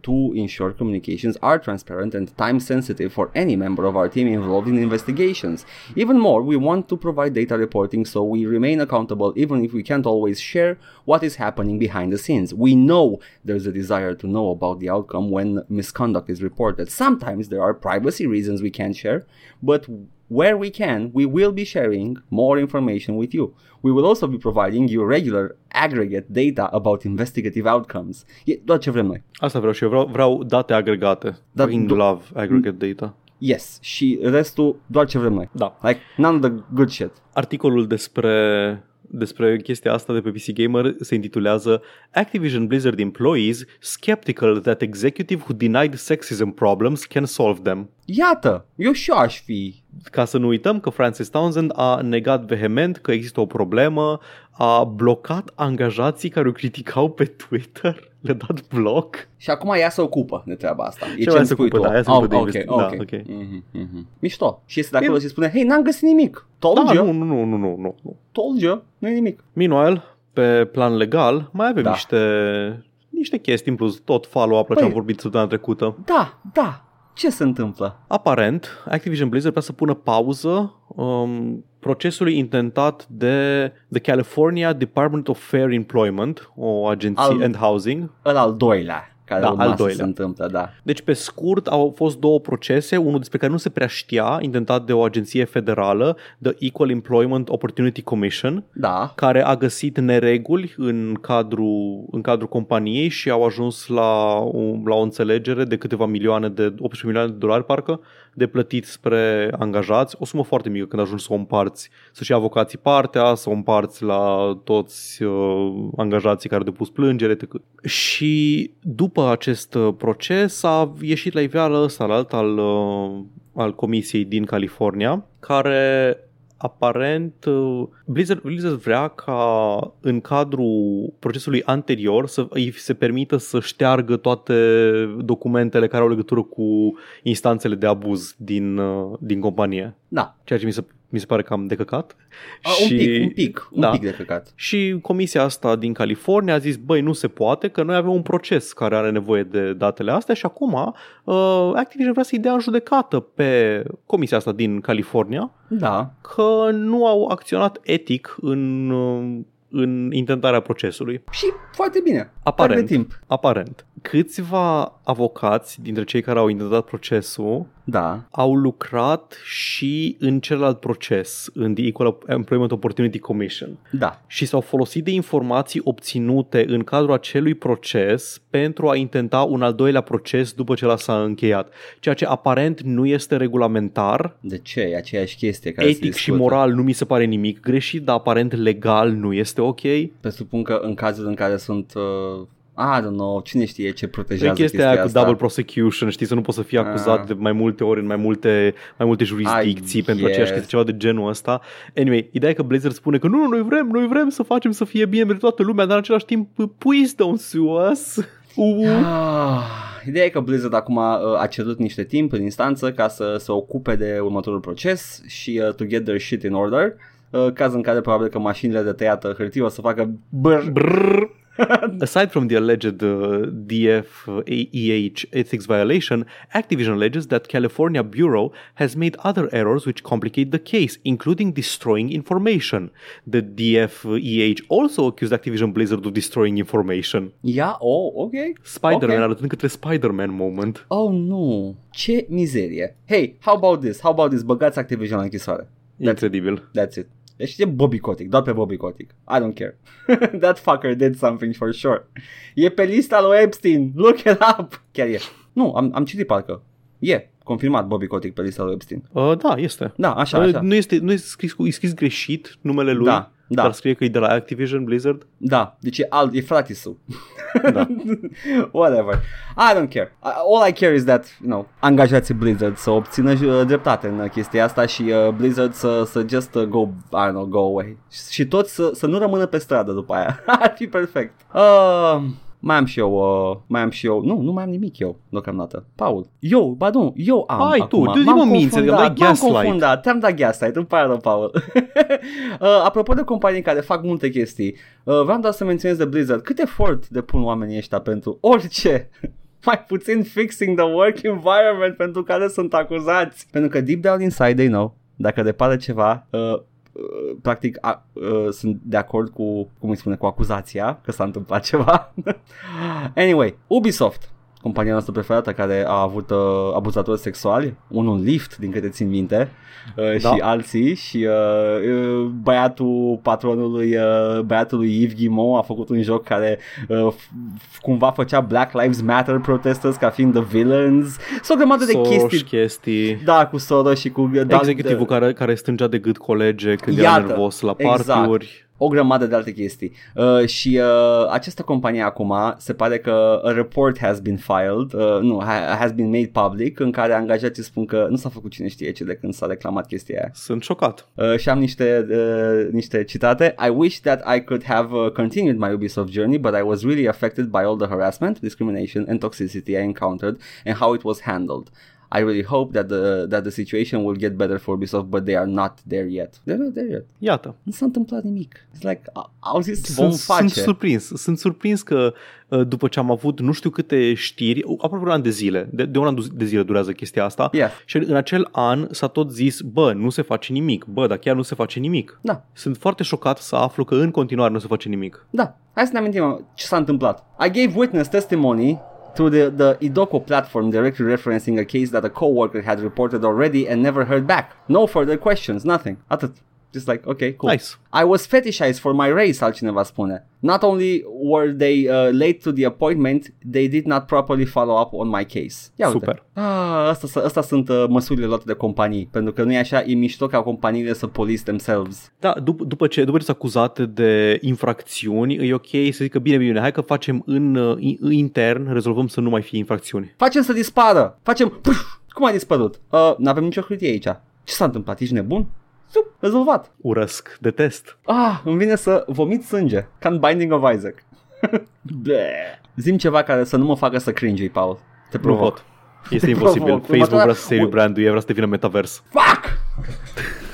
to ensure communications are transparent and time sensitive for any member of our team involved in investigations. Even more, we want to provide data reporting so we remain accountable even if we can't always share what is happening behind the scenes. We know there's a desire to know about the outcome when misconduct is reported. Sometimes there are privacy reasons we can't share, but where we can, we will be sharing more information with you. We will also be providing you regular aggregate data about investigative outcomes. E tot ce vrem noi. Asta vreau și eu, vreau, vreau date agregate. Da, Fucking du- love aggregate data. Yes, și restul doar ce vrem noi. Da. Like, none of the good shit. Articolul despre despre chestia asta de pe PC Gamer se intitulează Activision Blizzard employees skeptical that executive who denied sexism problems can solve them. Iată, eu și eu aș fi. Ca să nu uităm că Francis Townsend a negat vehement că există o problemă, a blocat angajații care o criticau pe Twitter, le-a dat bloc. Și acum ea se ocupă de treaba asta. E Ce ce mai îmi se spui ocupă, tu. da, ea se Ah, ocupă de ok, investi- ok. da, ok. Mhm, mhm. Mișto. Și este de acolo Bine. și spune, hei, n-am găsit nimic. Told Da, you, nu, nu, nu, nu, nu, nu. told you, nu e nimic. Meanwhile, pe plan legal, mai avem Da. niște, niște chestii în plus, tot follow-up la ce Păi- am vorbit săptămâna trecută. Da, da. Ce se întâmplă? Aparent, Activision Blizzard vrea să pună pauză um, procesului intentat de The California Department of Fair Employment, o agenție Al- and housing. Ăla al doilea care Da, urma al să doilea. se întâmplă, da. Deci, pe scurt, au fost două procese, unul despre care nu se prea știa, intentat de o agenție federală, The Equal Employment Opportunity Commission, Da, care a găsit nereguli în cadrul, în cadrul companiei și au ajuns la, o- la o înțelegere de câteva milioane de 18 milioane de dolari parcă de plătit spre angajați, o sumă foarte mică când ajungi să o împarți, să-și ia avocații partea, să o împarți la toți uh, angajații care au depus plângere etc. și după acest uh, proces a ieșit la iveală ăsta alt al, uh, al comisiei din California care aparent uh, Blizzard, Blizzard vrea ca în cadrul procesului anterior să îi se permită să șteargă toate documentele care au legătură cu instanțele de abuz din, uh, din companie. da. Ceea ce mi se, mi se pare cam de căcat. A, Un pic, un pic, un da. pic de căcat. Și comisia asta din California a zis, băi, nu se poate, că noi avem un proces care are nevoie de datele astea și acum uh, Activision vrea să-i dea în judecată pe comisia asta din California Da, că nu au acționat etic în, uh, în intentarea procesului. și foarte bine. Aparent. Pierde timp. Aparent. Câțiva avocați dintre cei care au intentat procesul Da, au lucrat și în celălalt proces, în The Equal Employment Opportunity Commission da. și s-au folosit de informații obținute în cadrul acelui proces pentru a intenta un al doilea proces după ce la s-a încheiat. Ceea ce aparent nu este regulamentar, De ce? E aceeași chestie care se etic și discută. moral nu mi se pare nimic greșit, dar aparent legal nu este ok. E Presupun că în cazul în care sunt... Uh, I don't know, cine știe ce protejează chestia chestia aia cu asta. double prosecution, știi, să nu poți să fii acuzat Ah. de mai multe ori în mai multe, mai multe jurisdicții I pentru aceeași guess. chestie, ceva de genul ăsta. Anyway, ideea e că Blizzard spune că nu, nu, noi vrem, noi vrem să facem să fie bine pentru toată lumea, dar în același timp, please don't sue us. <sighs> Uh. Ah, ideea e că Blizzard acum uh, a cerut niște timp în instanță ca să se ocupe de următorul proces și uh, to get their shit in order. Uh, caz în care probabil că mașinile de tăiat hârtie o să facă brr. Brrr. <laughs> Aside from the alleged uh, DFEH ethics violation, Activision alleges that California Bureau has made other errors which complicate the case, including destroying information. The DFEH also accused Activision Blizzard of destroying information. Ia, oh, ok. Spider-Man Ok. arătând către Spider-Man moment. Oh, nu. Ce mizerie. Hey, how about this? How about this? Băgați Activision la închisoare. Incredibil. That's it. Deci e Bobby Kotick, doar pe Bobby Kotick. I don't care. <laughs> That fucker did something for sure. E pe lista lui Epstein. Look it up. Chiar e. Nu, am, am citit parcă. E, confirmat Bobby Kotick pe lista lui Epstein. Uh, da, este. Da, așa, Uh, așa. Nu este, nu este scris, cu- e scris greșit numele lui. Da. Da. dar scrie că e de la Activision Blizzard. Da, deci e, alt, e fratisul. Da. <laughs> Whatever. I don't care. I- All I care is that, you know, angajații Blizzard să obțină uh, dreptate în chestia asta și uh, Blizzard să, să just uh, go, I don't know, go away. Și, și toți să, să nu rămână pe stradă după aia. <laughs> Ar fi perfect. Uh, mai am și eu, uh, mai am și eu, nu, nu mai am nimic eu deocamdată. Paul, eu, ba nu, eu am Hai tu, acum. du-te, M-am mă, minți, adică confundat, dai m-am gaslight. confundat, te-am dat gaslight, îmi pare rău, Paul. <laughs> uh, apropo de companii care fac multe chestii, uh, vreau doar să menționez de Blizzard, cât efort depun oamenii ăștia pentru orice <laughs> mai puțin fixing the work environment pentru care sunt acuzați. Pentru că deep down inside they know dacă repare ceva, uh, uh, practic a, uh, sunt de acord cu, cum îi spune, cu acuzația că s-a întâmplat ceva. <laughs> anyway, Ubisoft compania noastră preferată care a avut uh, abuzatori sexuali, unul Lift din câte țin minte uh, Da. și alții și uh, uh, băiatul patronului uh, băiatului Yves Guillemot a făcut un joc care uh, f- cumva făcea Black Lives Matter protesters ca fiind the villains. Sunt o grămadă de Soros, chestii chestii. da, cu Soros și cu da, Executivul care, care strângea de gât colege când Iată, era nervos la exact. Partiuri. o grămadă de alte chestii. Uh, și uh, această companie acum se pare că a report has been filed, uh, nu, ha- has been made public, în care angajații spun că nu s-a făcut cine știe ce de când s-a reclamat chestia aia. Sunt șocat. Uh, și am niște, uh, niște citate. I wish that I could have uh, continued my Ubisoft journey, but I was really affected by all the harassment, discrimination and toxicity I encountered and how it was handled. I really hope that the that the situation will get better for Ubisoft, but they are not there yet. They're not there yet. Iată. Nu s-a întâmplat nimic. It's like, a- au zis, vom Sunt, face. sunt surprins. Sunt surprins că uh, după ce am avut nu știu câte știri, aproape un an de zile, de, de un an de zile durează chestia asta, Yes. și în acel an s-a tot zis, bă, nu se face nimic, bă, dar chiar nu se face nimic. Da, Sunt foarte șocat să aflu că în continuare nu se face nimic. da. Hai să ne amintim ce s-a întâmplat. I gave witness testimony to the, the Idoko platform directly referencing a case that a coworker had reported already and never heard back. No further questions, nothing. Atât. Just like, okay, cool. Nice. I was fetishized for my race, altcineva spune. Not only were they uh, late to the appointment, they did not properly follow up on my case. Ia uite. Super. Ah, asta, asta sunt uh, măsurile luate de companii, pentru că nu e așa, e mișto ca companiile să police themselves. Da, dup- după ce, după ce s-a acuzat de infracțiuni, e ok să zică bine, bine, hai că facem în, uh, in- intern, rezolvăm să nu mai fie infracțiuni. Facem să dispară, facem... Puf, cum a dispărut? Uh, n-avem nicio hârtie aici. Ce s-a întâmplat? Ești nebun? Zup, rezolvat. Urăsc, detest. Ah, îmi vine să vomit sânge. Ca în Binding of Isaac. <laughs> Bleh. Zim ceva care să nu mă facă să cringe Paul. Te Nu provoc. pot. Este Te imposibil. provoc. Facebook Următoarea- vrea să se rebranduje, vrea să devină metavers. Fuck! <laughs>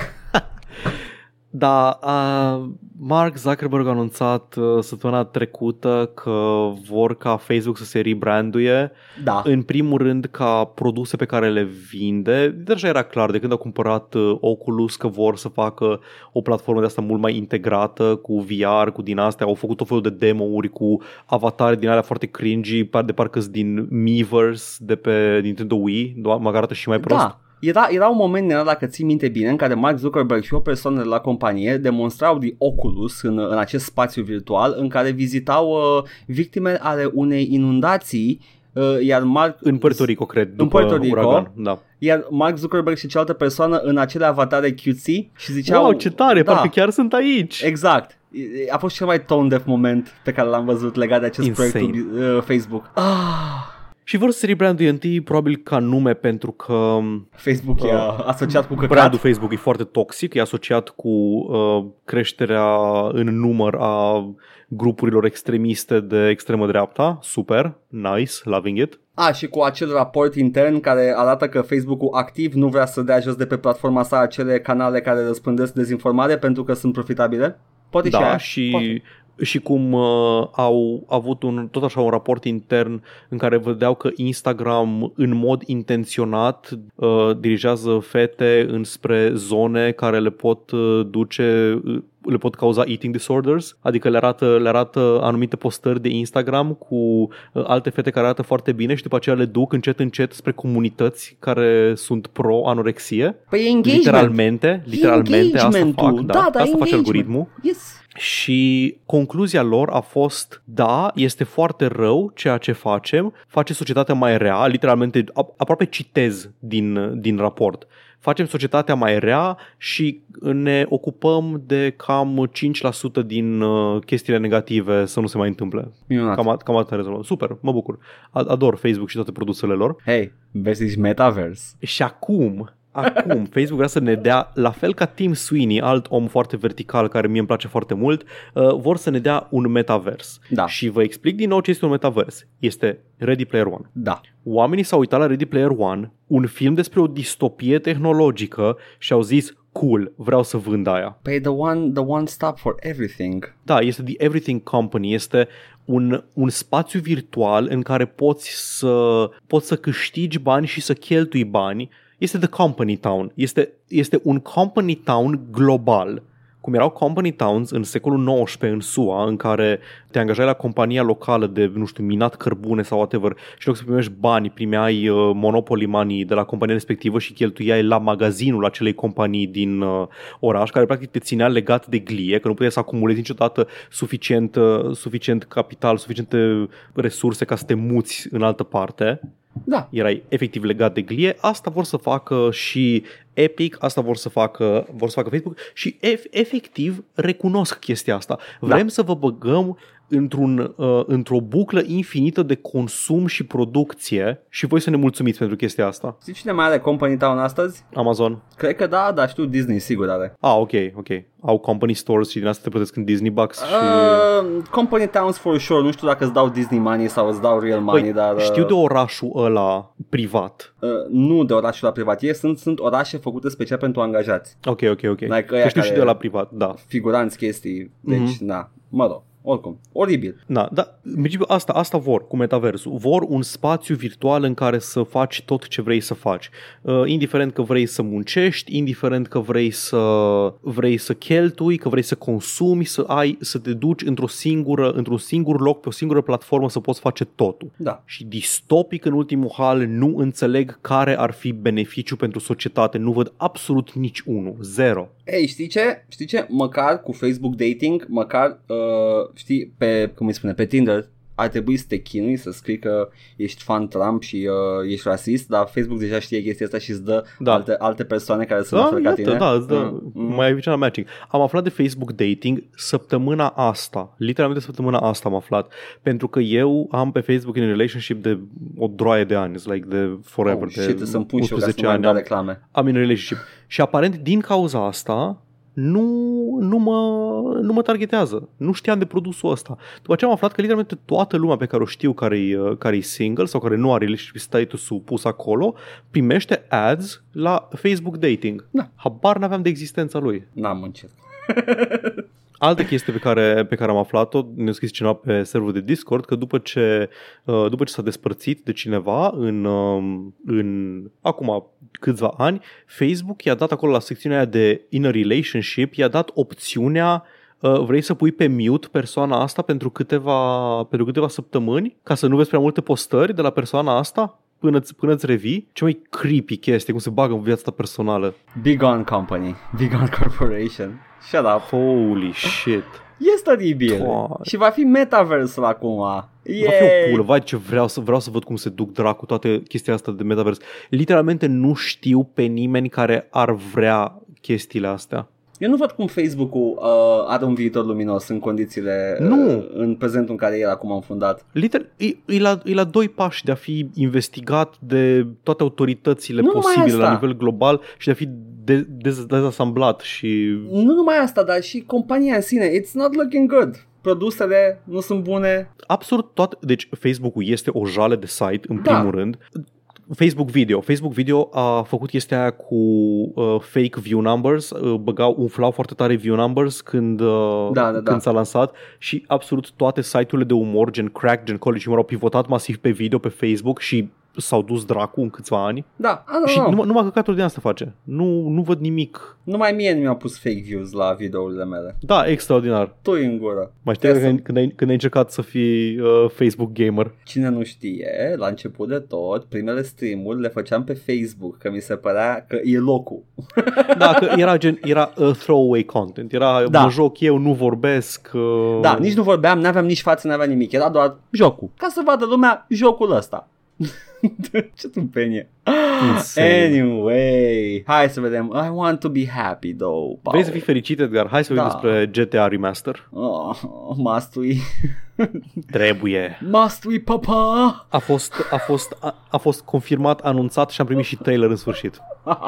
Da, uh, Mark Zuckerberg a anunțat uh, săptămâna trecută că vor ca Facebook să se rebranduie, Da. în primul rând ca produse pe care le vinde. Deja era clar de când au cumpărat uh, Oculus că vor să facă o platformă de asta mult mai integrată cu VR, cu din astea. Au făcut tot felul de demo-uri cu avatare din alea foarte cringy, par de parcă din Miiverse de pe Nintendo Wii, doar mă arată și mai prost. Da. Era, era un moment, era, dacă ții minte bine, în care Mark Zuckerberg și o persoană de la companie demonstrau de Oculus în, în acest spațiu virtual în care vizitau uh, victime ale unei inundații uh, iar Mark În Puerto Rico, cred, după Puerto Rico? uragan. Da. iar Mark Zuckerberg și cealaltă persoană în acele avatare cutesy și ziceau Wow, ce tare, da, parcă chiar sunt aici. Exact. A fost cel mai tone deaf moment pe care l-am văzut legat de acest Insane. proiect uh, Facebook. Ah, Și vor să se rebranduie întâi probabil ca nume pentru că Facebook e Uh, asociat cu căcat. brandul Facebook e foarte toxic, e asociat cu uh, creșterea în număr a grupurilor extremiste de extremă dreapta. Super, nice, loving it. A, și cu acel raport intern care arată că Facebook-ul activ nu vrea să dea jos de pe platforma sa acele canale care răspândesc dezinformare pentru că sunt profitabile? Poate și da, aia. și, Poate. Și cum uh, au avut un, tot așa un raport intern în care vedeau că Instagram în mod intenționat uh, dirigează fete înspre zone care le pot uh, duce uh, le pot cauza eating disorders, adică le arată, le arată anumite postări de Instagram cu uh, alte fete care arată foarte bine și după aceea le duc încet încet spre comunități care sunt pro-anorexie. Păi e engagement. Literalmente, literalmente asta engagementul. fac, da, Da, da, asta face engagement. algoritmul. Yes. Și concluzia lor a fost, da, este foarte rău ceea ce facem, face societatea mai rea, literalmente, ap- aproape citez din, din raport, facem societatea mai rea și ne ocupăm de cam 5% din uh, chestiile negative să nu se mai întâmple. Minunat. Cam, cam atât rezolvăm. Super, mă bucur. Ador Facebook și toate produsele lor. Hei, vezi, ești metaverse. Și acum, acum, Facebook vrea să ne dea, la fel ca Tim Sweeney, alt om foarte vertical care mie îmi place foarte mult, uh, vor să ne dea un metavers. Da. Și vă explic din nou ce este un metavers. Este Ready Player One. Da. Oamenii s-au uitat la Ready Player One, un film despre o distopie tehnologică și au zis, cool, vreau să vând aia. Păi the one, the one stop for everything. Da, este The Everything Company, este un, un spațiu virtual în care poți să, poți să câștigi bani și să cheltui bani. Este The Company Town, este, este un Company Town global. Cum erau company towns în secolul XIX în SUA, în care te angajai la compania locală de, nu știu, minat cărbune sau whatever și în loc să primești bani, primeai uh, monopoly money de la compania respectivă și cheltuiai la magazinul acelei companii din uh, oraș, care practic te ținea legat de glie, că nu puteai să acumulezi niciodată suficient, uh, suficient capital, suficiente resurse ca să te muți în altă parte Da. erai efectiv legat de glie, asta vor să facă și Epic, asta vor să facă, vor să facă Facebook și ef- efectiv recunosc chestia asta. Vrem să vă băgăm într-un, uh, într-o buclă infinită de consum și producție și voi să ne mulțumiți pentru chestia asta. Știi cine mai are Company Town astăzi? Amazon. Cred că da, dar știu Disney sigur are. Ah, ok, ok. Au company stores și din asta te plătesc în Disney Bucks și... Uh, company Towns for sure, nu știu dacă îți dau Disney money sau îți dau real money, Păi, dar... uh, știu de orașul ăla privat. uh, nu de orașul la privat, ei sunt, sunt orașe făcute special pentru angajați, Ok, ok, ok. Like Că ăia știu și care- de la privat, da. figuranți, chestii, deci, Mhm. na, mă rog, oricum, oribil. Da, da, în principiu asta, asta vor cu metaversul. Vor un spațiu virtual în care să faci tot ce vrei să faci. Uh, indiferent că vrei să muncești, indiferent că vrei să vrei să cheltui, că vrei să consumi, să ai să te duci într-o singură, într-un singur loc, pe o singură platformă să poți face totul. Da. Și distopic în ultimul hal nu înțeleg care ar fi beneficiu pentru societate. Nu văd absolut nici unul. Zero. Ei, știi ce? Știi ce? Măcar cu Facebook dating, măcar, uh, știi, pe, cum îi spune, pe Tinder, ar trebui să te chinui să scrii că ești fan Trump și uh, ești rasist, dar Facebook deja știe chestia asta și îți dă Da. alte, alte persoane care sunt Da, la fel ca iată, tine. da, îți dă, Mm, mm. mai ai la matching. Am aflat de Facebook dating săptămâna asta, literalmente săptămâna asta am aflat, pentru că eu am pe Facebook în relationship de o droaie de ani, it's like de forever, Oh, de shit, să-mi pun și eu ca să 11 nu mai ani dau am, reclame. am în relationship. Și aparent din cauza asta nu, nu, mă, nu mă targetează. Nu știam de produsul ăsta. După ce am aflat că literalmente toată lumea pe care o știu care e, care e single sau care nu are relationship status-ul pus acolo, primește ads la Facebook dating. Da. Habar n-aveam de existența lui. N-am muncit. <laughs> Altă chestie pe care, pe care am aflat-o, ne-a scris cineva pe serverul de Discord, că după ce, uh, după ce s-a despărțit de cineva în, um, în acum câțiva ani, Facebook i-a dat acolo la secțiunea aia de in a relationship, i-a dat opțiunea uh, vrei să pui pe mute persoana asta pentru câteva, pentru câteva săptămâni ca să nu vezi prea multe postări de la persoana asta până, până îți revii? Cea mai creepy chestie, cum se bagă în viața ta personală. Big On Company, <laughs> Big On Corporation. Shut up. Holy shit. Este oribil. Doamne. Și va fi metaversul acum. Va fi Yay! o pulă, vai ce vreau să, vreau să văd cum se duc dracu toate chestia asta de metavers. Literalmente nu știu pe nimeni care ar vrea chestiile astea. Eu nu văd cum Facebook-ul uh, are un viitor luminos în condițiile Nu. Uh, în prezentul în care el acum înfundat. Liter, e, e, la, e la doi pași de a fi investigat de toate autoritățile Nu numai posibile la asta. nivel global și de a fi de, dez, dezasamblat și... Nu numai asta, dar și compania în sine. It's not looking good. Produsele nu sunt bune. Absolut toate... Deci Facebook-ul este o jale de site, în Da. primul rând. Facebook Video. Facebook Video a făcut chestia aia cu uh, fake view numbers, uh, băgau, umflau foarte tare view numbers când, uh, Da, da, da. când s-a lansat și absolut toate site-urile de umor, gen Crack, gen College Humor, au pivotat masiv pe video pe Facebook și s-au dus dracu în câțiva ani. Da, I don't Și know. numai, numai căcatul din asta face. Nu, nu văd nimic. Numai mie nu mi-au pus fake views la videourile mele. Da, extraordinar. Tu în gură. Mai știi Ia să- când, când, ai, când ai încercat să fii uh, Facebook gamer? Cine nu știe, la început de tot, primele stream-uri le făceam pe Facebook, că mi se părea că e locul. <laughs> Da, că era gen, era uh, throwaway content. Era, Da. da. mă joc eu, nu vorbesc. Uh... Da, nici nu vorbeam, n-aveam nici față, n-aveam nimic, era doar jocul. Ca să vadă lumea jocul ăsta. <laughs> Ce tâmpenie. Insane. Anyway, hai să vedem. I want to be happy though. Paul. Vrei să fii fericit, Edgar? Hai să vorbim Da. despre GTA Remaster. Oh, must we? <laughs> Trebuie. Must we, papa? A fost, a fost, a, a fost confirmat, anunțat și am primit și trailer în sfârșit. <laughs>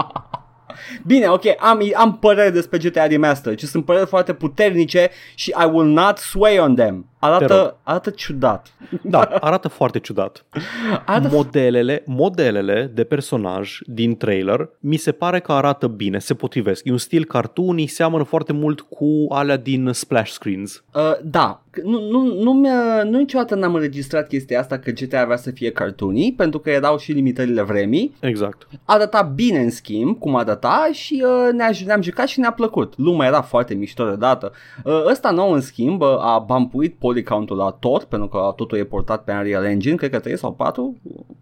Bine, ok, am, am păreri despre GTA Remaster, ci sunt păreri foarte puternice și I will not sway on them. Te rog. Arată, arată ciudat. Da, arată foarte ciudat. <laughs> Arată Modelele, modelele de personaj din trailer mi se pare că arată bine, se potrivesc. E un stil cartoony, seamănă foarte mult cu alea din splash screens. Uh, da, nu, nu, nu, mi-a, nu niciodată n-am înregistrat chestia asta că GTA vrea să fie cartoony, pentru că erau și limitările vremii. Exact. Arăta bine în schimb, cum arăta și uh, ne-a, ne-am jucat și ne-a plăcut. Lumea era foarte mișto de dată. Uh, ăsta nou în schimb uh, a bumpuit polycount-ul la tot, pentru că totul e portat pe Unreal Engine, cred că 3 sau 4,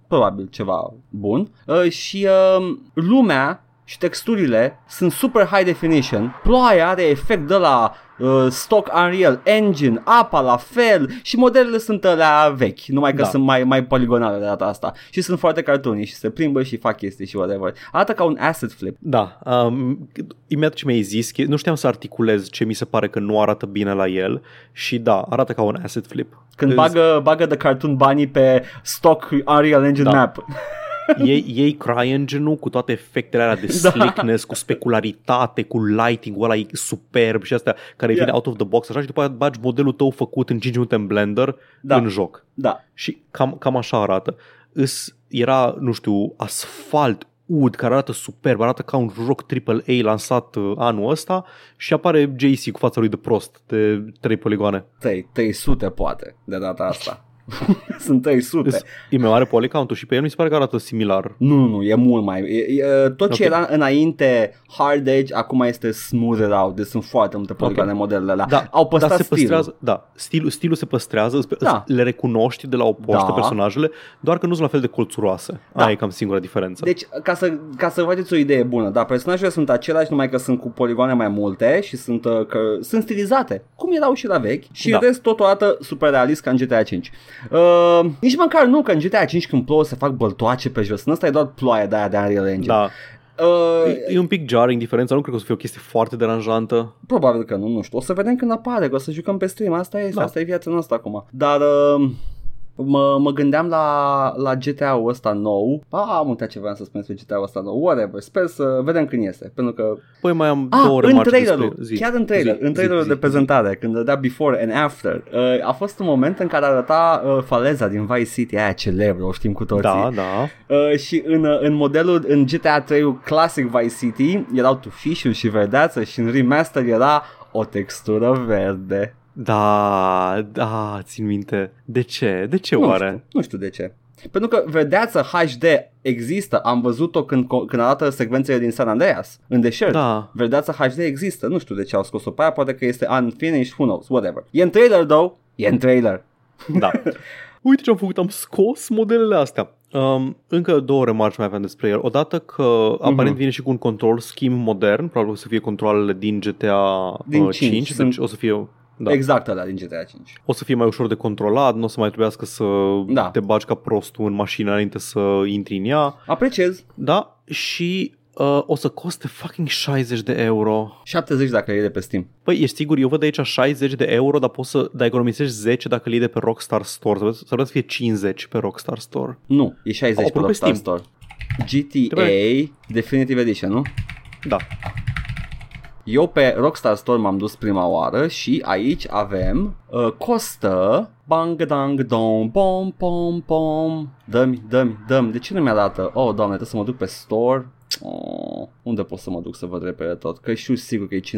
probabil ceva bun. Uh, și uh, lumea și texturile sunt super high definition. Ploaia are efect de la uh, stock Unreal Engine, apa la fel și modelele sunt alea vechi, numai că Da. sunt mai, mai poligonale de data asta și sunt foarte cartuni și se plimbă și fac chestii și whatever. Arată ca un asset flip. Da, um, imediat ce mi-ai zis, che- nu știam să articulez ce mi se pare că nu arată bine la el și da, arată ca un asset flip. Când Îți- bagă, bagă de cartoon banii pe stock Unreal Engine Da. map. Ei, ei CryEngine-ul cu toate efectele alea de Da. slickness, cu specularitate, cu lighting-ul ăla e superb și astea care Yeah. vine out of the box așa și după aia bagi modelul tău făcut în 5 minute în Blender Da. în joc. Da. Și cam, cam așa arată. Îs, era, nu știu, asfalt ud care arată superb, arată ca un joc AAA lansat uh, anul ăsta și apare JC cu fața lui de prost de 3 poligoane. 3, 300 poate de data asta. <laughs> Sunt 300. Îs, e mai mare polycount-ul și pe el mi se pare că arată similar. Nu, nu, nu, e mult mai... E, e, tot ce Ok. era înainte hard edge, acum este smoothed out. Deci sunt foarte multe poligone Ok. modelele alea. Da, Au păstrat dar se stilul. păstrează, da, stilul, stilul se păstrează, îți- Da. le recunoști de la o poștă Da. personajele, doar că nu sunt la fel de colțuroase. Da. Aia e cam singura diferență. Deci, ca să, ca să faceți o idee bună, da, personajele sunt aceleași, numai că sunt cu poligoane mai multe și sunt, uh, că, sunt stilizate, cum erau și la vechi, și Da. da. rest totul arată super realist ca în GTA 5. Uh, nici măcar nu, că în GTA 5 când plouă se fac băltoace pe jos, în ăsta e doar ploaia de aia de Unreal Engine. da. Uh, E, e un pic jarring diferența, nu cred că o să fie o chestie foarte deranjantă. Probabil că nu, nu știu. O să vedem când apare, că o să jucăm pe stream. Asta e, Da. da. asta e viața noastră acum. Dar uh, mă, mă gândeam la, la GTA-ul ăsta nou. Ah, am uitat ce vreau să spun despre GTA-ul ăsta nou. Whatever. Sper să vedem când iese. Pentru că... Păi mai am Ah, două în remarci trailerul. despre zi. Chiar în trailer. Zi, în trailerul zi, de zi, prezentare. Când dădea before and after. Uh, a fost un moment în care arăta uh, faleza din Vice City. Aia celebră, o știm cu zi. toții. Da, da. Uh, și în, uh, în modelul, în GTA 3 Classic Vice City, erau tufișuri și verdeață și în remaster era o textură verde. Da, da, țin minte. De ce? De ce Nu oare? știu, nu știu de ce. Pentru că verdeață HD există, am văzut-o când, când arată secvențele din San Andreas, în deșert. Da. Verdeața HD există, nu știu de ce au scos-o pe aia, poate că este unfinished, who knows, whatever. E în trailer, though, e în trailer. Da. <laughs> Uite ce am făcut, am scos modelele astea. Um, încă două remarci mai aveam despre el. Odată că aparent Mhm. vine și cu un control schimb modern, probabil o să fie controlele din GTA Din uh, 5, 5, sunt- deci o să fie da. Exact ăla din GTA 5. O să fie mai ușor de controlat, nu o să mai trebuiască să Da. te bagi ca prostul în mașină înainte să intri în ea. Apreciez. Da, și uh, o să coste fucking 60 de euro. 70 dacă e de pe Steam. Păi, ești sigur, eu văd aici 60 de euro, dar poți să dar economisești 10 dacă le iei de pe Rockstar Store. Să s-ar putea să fie 50 pe Rockstar Store. Nu, e 60 Au pe apărut pe Rockstar Steam. Store. GTA Definitive Edition, nu? Da. Eu pe Rockstar Store m-am dus prima oară și aici avem uh, costă bang dang dong pom pom pom dă-mi, dă-mi, dă-mi. De ce nu mi-arată? Oh, doamne, trebuie să mă duc pe store. Oh, unde pot să mă duc să văd repede tot? Că știu sigur că e 59,99.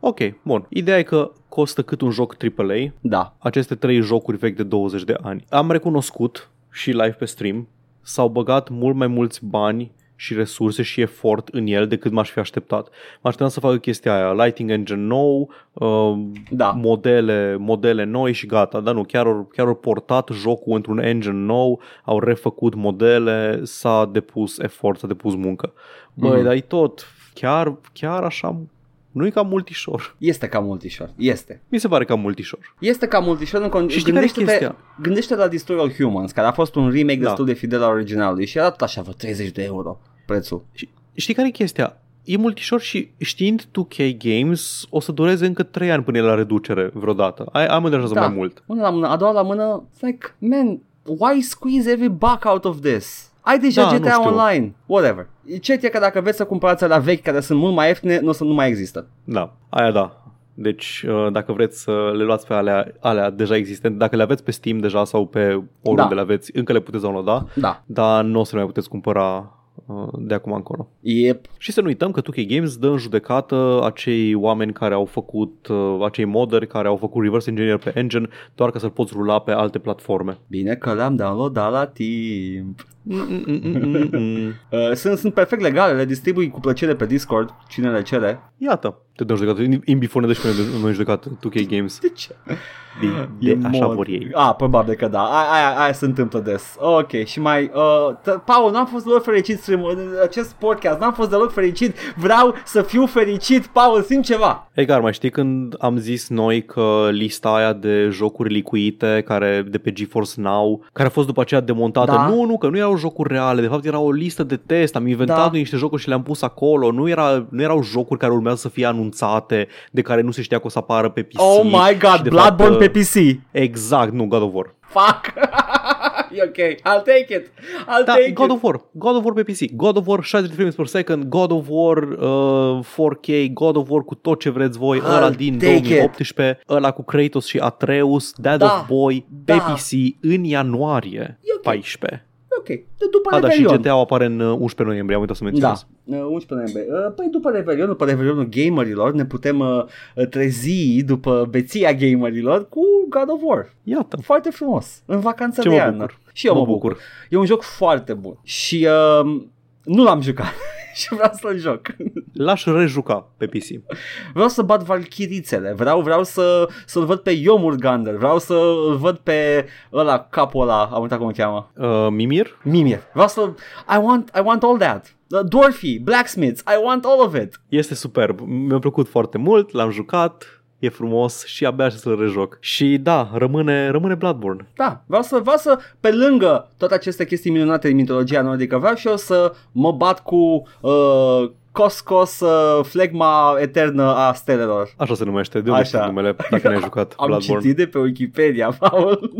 Ok, bun. Ideea e că costă cât un joc AAA, Da, aceste trei jocuri vechi de 20 de ani. Am recunoscut și live pe stream, s-au băgat mult mai mulți bani și resurse și efort în el decât m-aș fi așteptat. Mă așteptam să facă chestia aia, lighting engine nou, uh, da. modele, modele noi și gata, dar nu, chiar au, chiar au portat jocul într-un engine nou, au refăcut modele, s-a depus efort, s-a depus muncă. Băi, Mhm. dar e tot, chiar, chiar așa Nu e ca multișor. Este ca multișor. Este. Mi se pare ca multișor. Este ca multișor în con- Și știi care e gândește-te, chestia? gândește la Destroy All Humans, care a fost un remake Da. destul de fidel al originalului și era tot așa vreo 30 de euro prețul. Știi care e chestia? E multișor și știind 2K Games o să dureze încă 3 ani până e la reducere vreodată. Ai, am deranjează Da. mai mult. Una la mână, a doua la mână, it's like, man, why squeeze every buck out of this? Ai deja Da, nu GTA știu. Online, whatever. Cert e că dacă vreți să cumpărați la vechi care sunt mult mai ieftine, nu o să nu mai există. Da, aia da. Deci uh, dacă vreți să le luați pe alea, alea deja existente, dacă le aveți pe Steam deja sau pe oriunde Da. le aveți, încă le puteți downloada, Da. dar nu o să le mai puteți cumpăra uh, de acum încolo. Yep. Și să nu uităm că 2K Games dă în judecată acei oameni care au făcut, uh, acei moderi care au făcut reverse engineer pe engine doar ca să-l poți rula pe alte platforme. Bine că l-am downloadat la timp. Mm-mm-mm-mm. Uh, sunt, sunt perfect legale, le distribui cu plăcere pe Discord, cine le cere. Iată, te dă în judecată. Imbi ne dă și pe noi în judecată 2K Games. De ce? De, E de așa mod. vor ei. A, probabil că da. Aia, aia, aia se întâmplă des. Ok, și mai... Uh, t- Paul, n-am fost deloc fericit stream în acest podcast. N-am fost deloc fericit. Vreau să fiu fericit. Paul, simt ceva. Edgar, mai știi când am zis noi că lista aia de jocuri licuite care de pe GeForce Now, care a fost după aceea demontată, Da. nu, nu, că nu erau jocuri reale, de fapt era o listă de test, am inventat Da. noi niște jocuri și le-am pus acolo, nu, era, nu erau jocuri care urmează să fie anunțate, de care nu se știa că o să apară pe PC. Oh my god, și de Bloodborne fapt, pe PC. Exact, nu, God of War. Fuck. <laughs> e ok. I'll take it. I'll Da, take God it. of War, God of War pe PC, God of War 60 frames per second, God of War uh, 4K, God of War cu tot ce vreți voi, I'll ăla din take it. 2018, ăla cu Kratos și Atreus, Dead Da, of Boy, pe da. PC în ianuarie E ok. 14. Ok. De după A, da, și Revelion. GTA apare în uh, 11 noiembrie, am uitat să Da, menționez. uh, 11 noiembrie. Uh, Păi după Revelion, după Revelionul gamerilor, ne putem uh, uh, trezi după beția gamerilor cu God of War. Iată, Foarte frumos, în vacanța Ce de mă iarnă. bucur. Și eu Mă mă, bucur. bucur. E un joc foarte bun și uh, nu l-am jucat <laughs> și vreau să-l joc. l-aș rejuca pe PC. Vreau să bat valchirițele, vreau, vreau să, să-l văd pe Yomurgander, vreau să-l văd pe ăla, capul ăla, am uitat cum îl cheamă. Uh, Mimir? Mimir. Vreau să I want I want all that. The Dwarfy, Blacksmiths, I want all of it. Este superb, mi-a plăcut foarte mult, l-am jucat, e frumos și abia aștept să-l rejoc. Și da, rămâne, rămâne Bloodborne. Da, vreau să, vreau să, pe lângă toate aceste chestii minunate din mitologia nordică, vreau și eu să mă bat cu uh, Coscos, uh, flegma eternă a stelelor. Așa se numește, de unde Așa. știi numele, dacă n-ai jucat <laughs> Am Bloodborne. citit de pe Wikipedia, <laughs> Paul.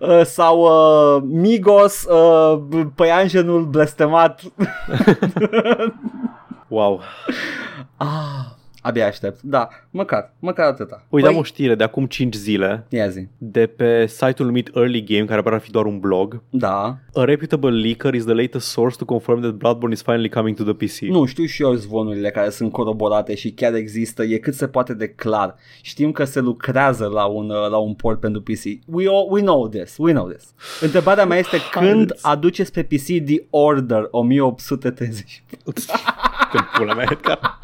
Uh, sau uh, Migos, uh, păianjenul blestemat. <laughs> Wow. ah, abia aștept. Da, măcar, măcar atâta. Uite, am Păi, o știre de acum 5 zile ia zi. de pe site-ul numit Early Game, care pare a fi doar un blog. Da, A reputable leaker is the latest source to confirm that Bloodborne is finally coming to the PC. Nu, știu și eu zvonurile care sunt coroborate și chiar există, e cât se poate de clar. Știm că se lucrează la un, uh, la un port pentru PC. We, all, we know this, we know this. Întrebarea mea este când Haideți. aduceți pe PC The Order 1830? Te pula mea, Edgar.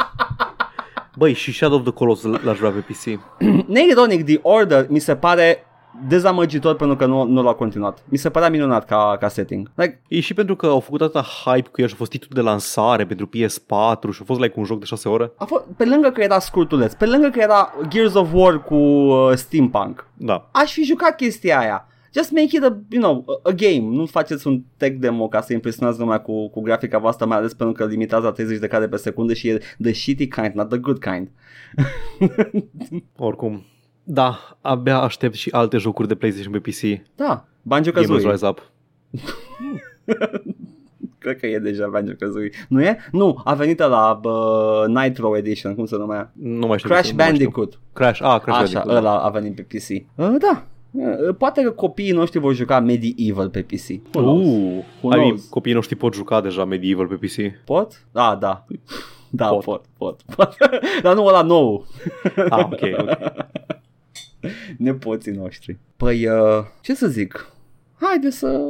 Băi, și Shadow of the Colossus l-aș vrea pe PC. <clears throat> Neironic, The Order mi se pare dezamăgitor pentru că nu, nu l-a continuat. Mi se părea minunat ca, ca setting. Like, E și pentru că au făcut atâta hype cu el și a fost titlul de lansare pentru PS4 și a fost like un joc de 6 ore. a fost, pe lângă că era scurtuleț, pe lângă că era Gears of War cu uh, steampunk, Da. aș fi jucat chestia aia. Just make it a, you know, a, a game. Nu faceți un tech demo ca să impresionați lumea cu, cu grafica voastră, mai ales pentru că limitați la 30 de cadre pe secundă și e the shitty kind, not the good kind. <laughs> Oricum. Da, abia aștept și alte jocuri de PlayStation pe PC. Da, Gamers Banjo-Kazooie. Rise Up. <laughs> Cred că e deja Banjo-Kazooie. Nu e? Nu, a venit la uh, Nitro Edition, cum se numea? Nu mai știu. Crash nu mai știu. Bandicoot. Crash, ah, Crash Așa, Bandicoot. da. ăla a venit pe PC. Uh, da, Uh, poate că copiii noștri vor juca Medieval pe PC. Who knows? Uh, Who I mean, knows? copiii noștri pot juca deja Medieval pe PC. Pot? Ah, da. Da, pot, Pot. pot, pot. <laughs> Dar nu ăla nou. Ah, ok, ok. <laughs> Nepoții noștri. Păi, uh, ce să zic? Haide să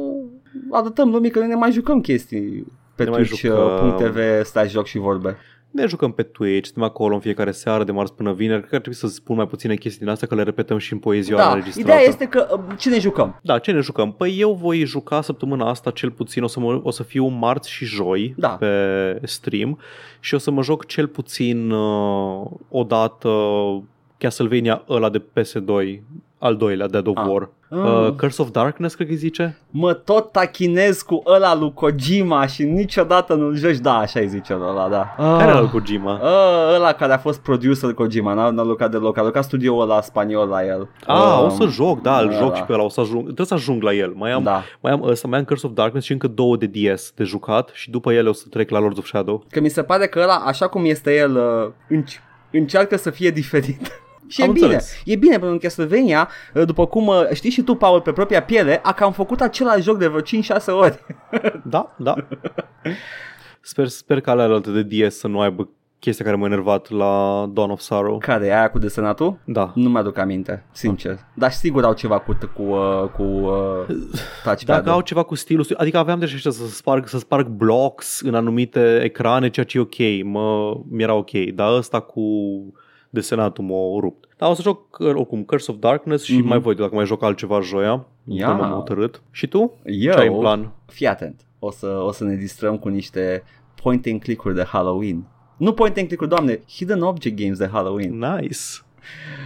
arătăm lumii că noi ne mai jucăm chestii pe Ne mai twitch.tv jucăm. stai joc și vorbe. Ne jucăm pe Twitch, suntem acolo în fiecare seară de marți până vineri. Cred că ar trebui să spun mai puține chestii din astea, că le repetăm și în poezioara Da, înregistrată. ideea este că uh, ce ne jucăm? Da, ce ne jucăm? Păi eu voi juca săptămâna asta cel puțin, o să, mă, o să fiu marți și joi Da. pe stream și o să mă joc cel puțin uh, o dată Castlevania ăla de PS2, al doilea, Dead of Ah. War. Ah. Uh, Curse of Darkness, cred că îi zice. Mă tot tachinez cu ăla lui Kojima și niciodată nu-l joci. Da, așa îi zice ăla, da. Care era Ah. lui Kojima? Uh, ăla care a fost producer Kojima, n-a, n-a lucrat deloc, a lucrat studioul ăla spaniol la el. Ah, Um, o să joc, da, îl da, joc da. și pe ăla, o să ajung, trebuie să ajung la el. Mai am, Da. mai am ăsta, mai am Curse of Darkness și încă două de DS de jucat și după ele o să trec la Lords of Shadow. Că mi se pare că ăla, așa cum este el, uh, înci- încearcă să fie diferit. <laughs> Și Am e bine, înțeles. e bine pentru că Castlevania, uh, după cum uh, știi și tu, Paul, pe propria piele, a cam făcut același joc de vreo 5-6 ori. <laughs> Da, da. Sper, sper că alea de DS să nu aibă chestia care m-a enervat la Dawn of Sorrow. Care e aia cu desenatul? Da. Nu mi-aduc aminte, sincer. Dar sigur au ceva cu, cu, uh, cu uh, touchpad Dacă au ceva cu stilul, adică aveam deja ăștia să sparg, să sparg blocks în anumite ecrane, ceea ce e ok, mă, mi-era ok, dar ăsta cu desenatul m-a rupt. Dar o să joc uh, oricum Curse of Darkness și Mhm. mai voi dacă mai joc altceva joia. Ia. Până m-am hotărât. Și tu? Eu, Ce ai în plan? fii atent, o să, o să ne distrăm cu niște point and click-uri de Halloween. Nu point and click-uri, doamne, hidden object games de Halloween. Nice.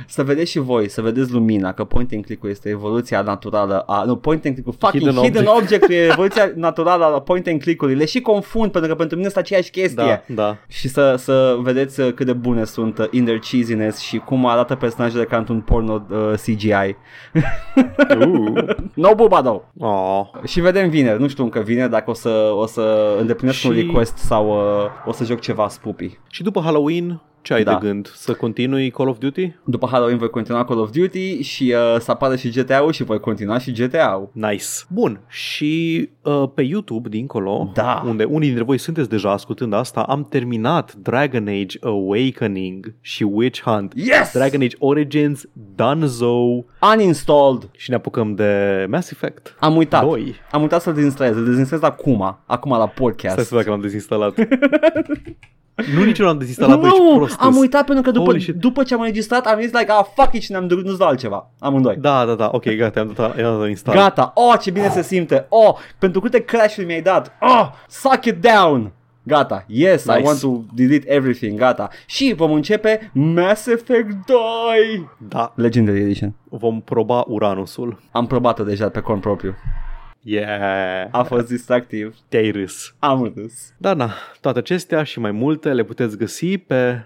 Să vedeți și voi, să vedeți lumina, că point and click-ul este evoluția naturală a... Nu, point and click-ul, fucking hidden, Hidden hidden object. e <laughs> evoluția naturală a point and click-ului. Le și confund, pentru că pentru mine este aceeași chestie. Da, da. Și să, să vedeți uh, cât de bune sunt uh, in their cheesiness și cum arată personajele ca într-un porno uh, CGI. <laughs> Uh. no buba, though. Oh. Și vedem vineri, nu știu încă vineri dacă o să, o să îndeplinesc Și- un request sau uh, o să joc ceva spooky. Și după Halloween, ce ai Da. de gând? Să continui Call of Duty? După Halloween voi continua Call of Duty și uh, să apară și GTA-ul și voi continua și GTA-ul. Nice. Bun. Și uh, pe YouTube, dincolo, Da. unde unii dintre voi sunteți deja ascultând asta, am terminat Dragon Age Awakening și Witch Hunt. Yes! Dragon Age Origins, Dunzo Uninstalled. și ne apucăm de Mass Effect. Am uitat. 2. Am uitat să-l dezinstalez. Îl dezinstalez acum. Acum la podcast. Stai să vedem că l-am dezinstalat. <laughs> nu nici eu l-am dezinstalat, băi, nu, ce prost am îs. uitat pentru că după, Holy shit. după ce am înregistrat am zis like, ah, fuck it și ne-am dus la altceva. Amândoi. Da, da, da, ok, gata, am dat, am dat install. Gata. Oh, ce bine se simte. Oh, pentru câte crash-uri mi-ai dat. Oh, suck it down. Gata. Yes, I Nice. want to delete everything. Gata. Și vom începe Mass Effect 2. Da, Legendary Edition. vom proba Uranusul. Am probat-o deja pe cont propriu. Yeah, A fost distractiv. te-ai râs. Am râs. Da, da, toate acestea și mai multe le puteți găsi pe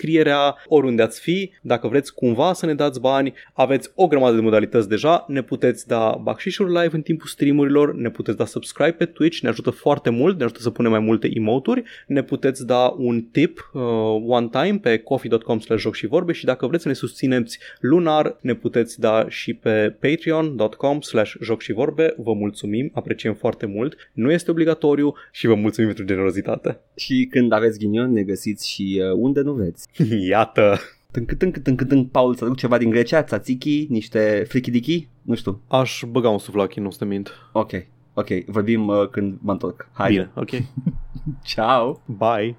descrierea oriunde ați fi. Dacă vreți cumva să ne dați bani, aveți o grămadă de modalități deja. Ne puteți da bacșișuri live în timpul streamurilor, ne puteți da subscribe pe Twitch, ne ajută foarte mult, ne ajută să punem mai multe emoturi, ne puteți da un tip uh, one time pe coffee.com slash joc și vorbe și dacă vreți să ne susțineți lunar, ne puteți da și pe patreon.com slash joc și vorbe. Vă mulțumim, apreciem foarte mult, nu este obligatoriu și vă mulțumim pentru generozitate. Și când aveți ghinion ne găsiți și uh, unde nu vreți. <laughs> Iată! Tânc, tânc, tânc, tânc, Paul, să aduc ceva din Grecia, tzatziki, niște frikidichi, nu știu. Aș băga un suflachi, nu să te mint. Ok, ok, vorbim uh, când mă întorc. Hai, Bine, ok. <laughs> ciao! Bye!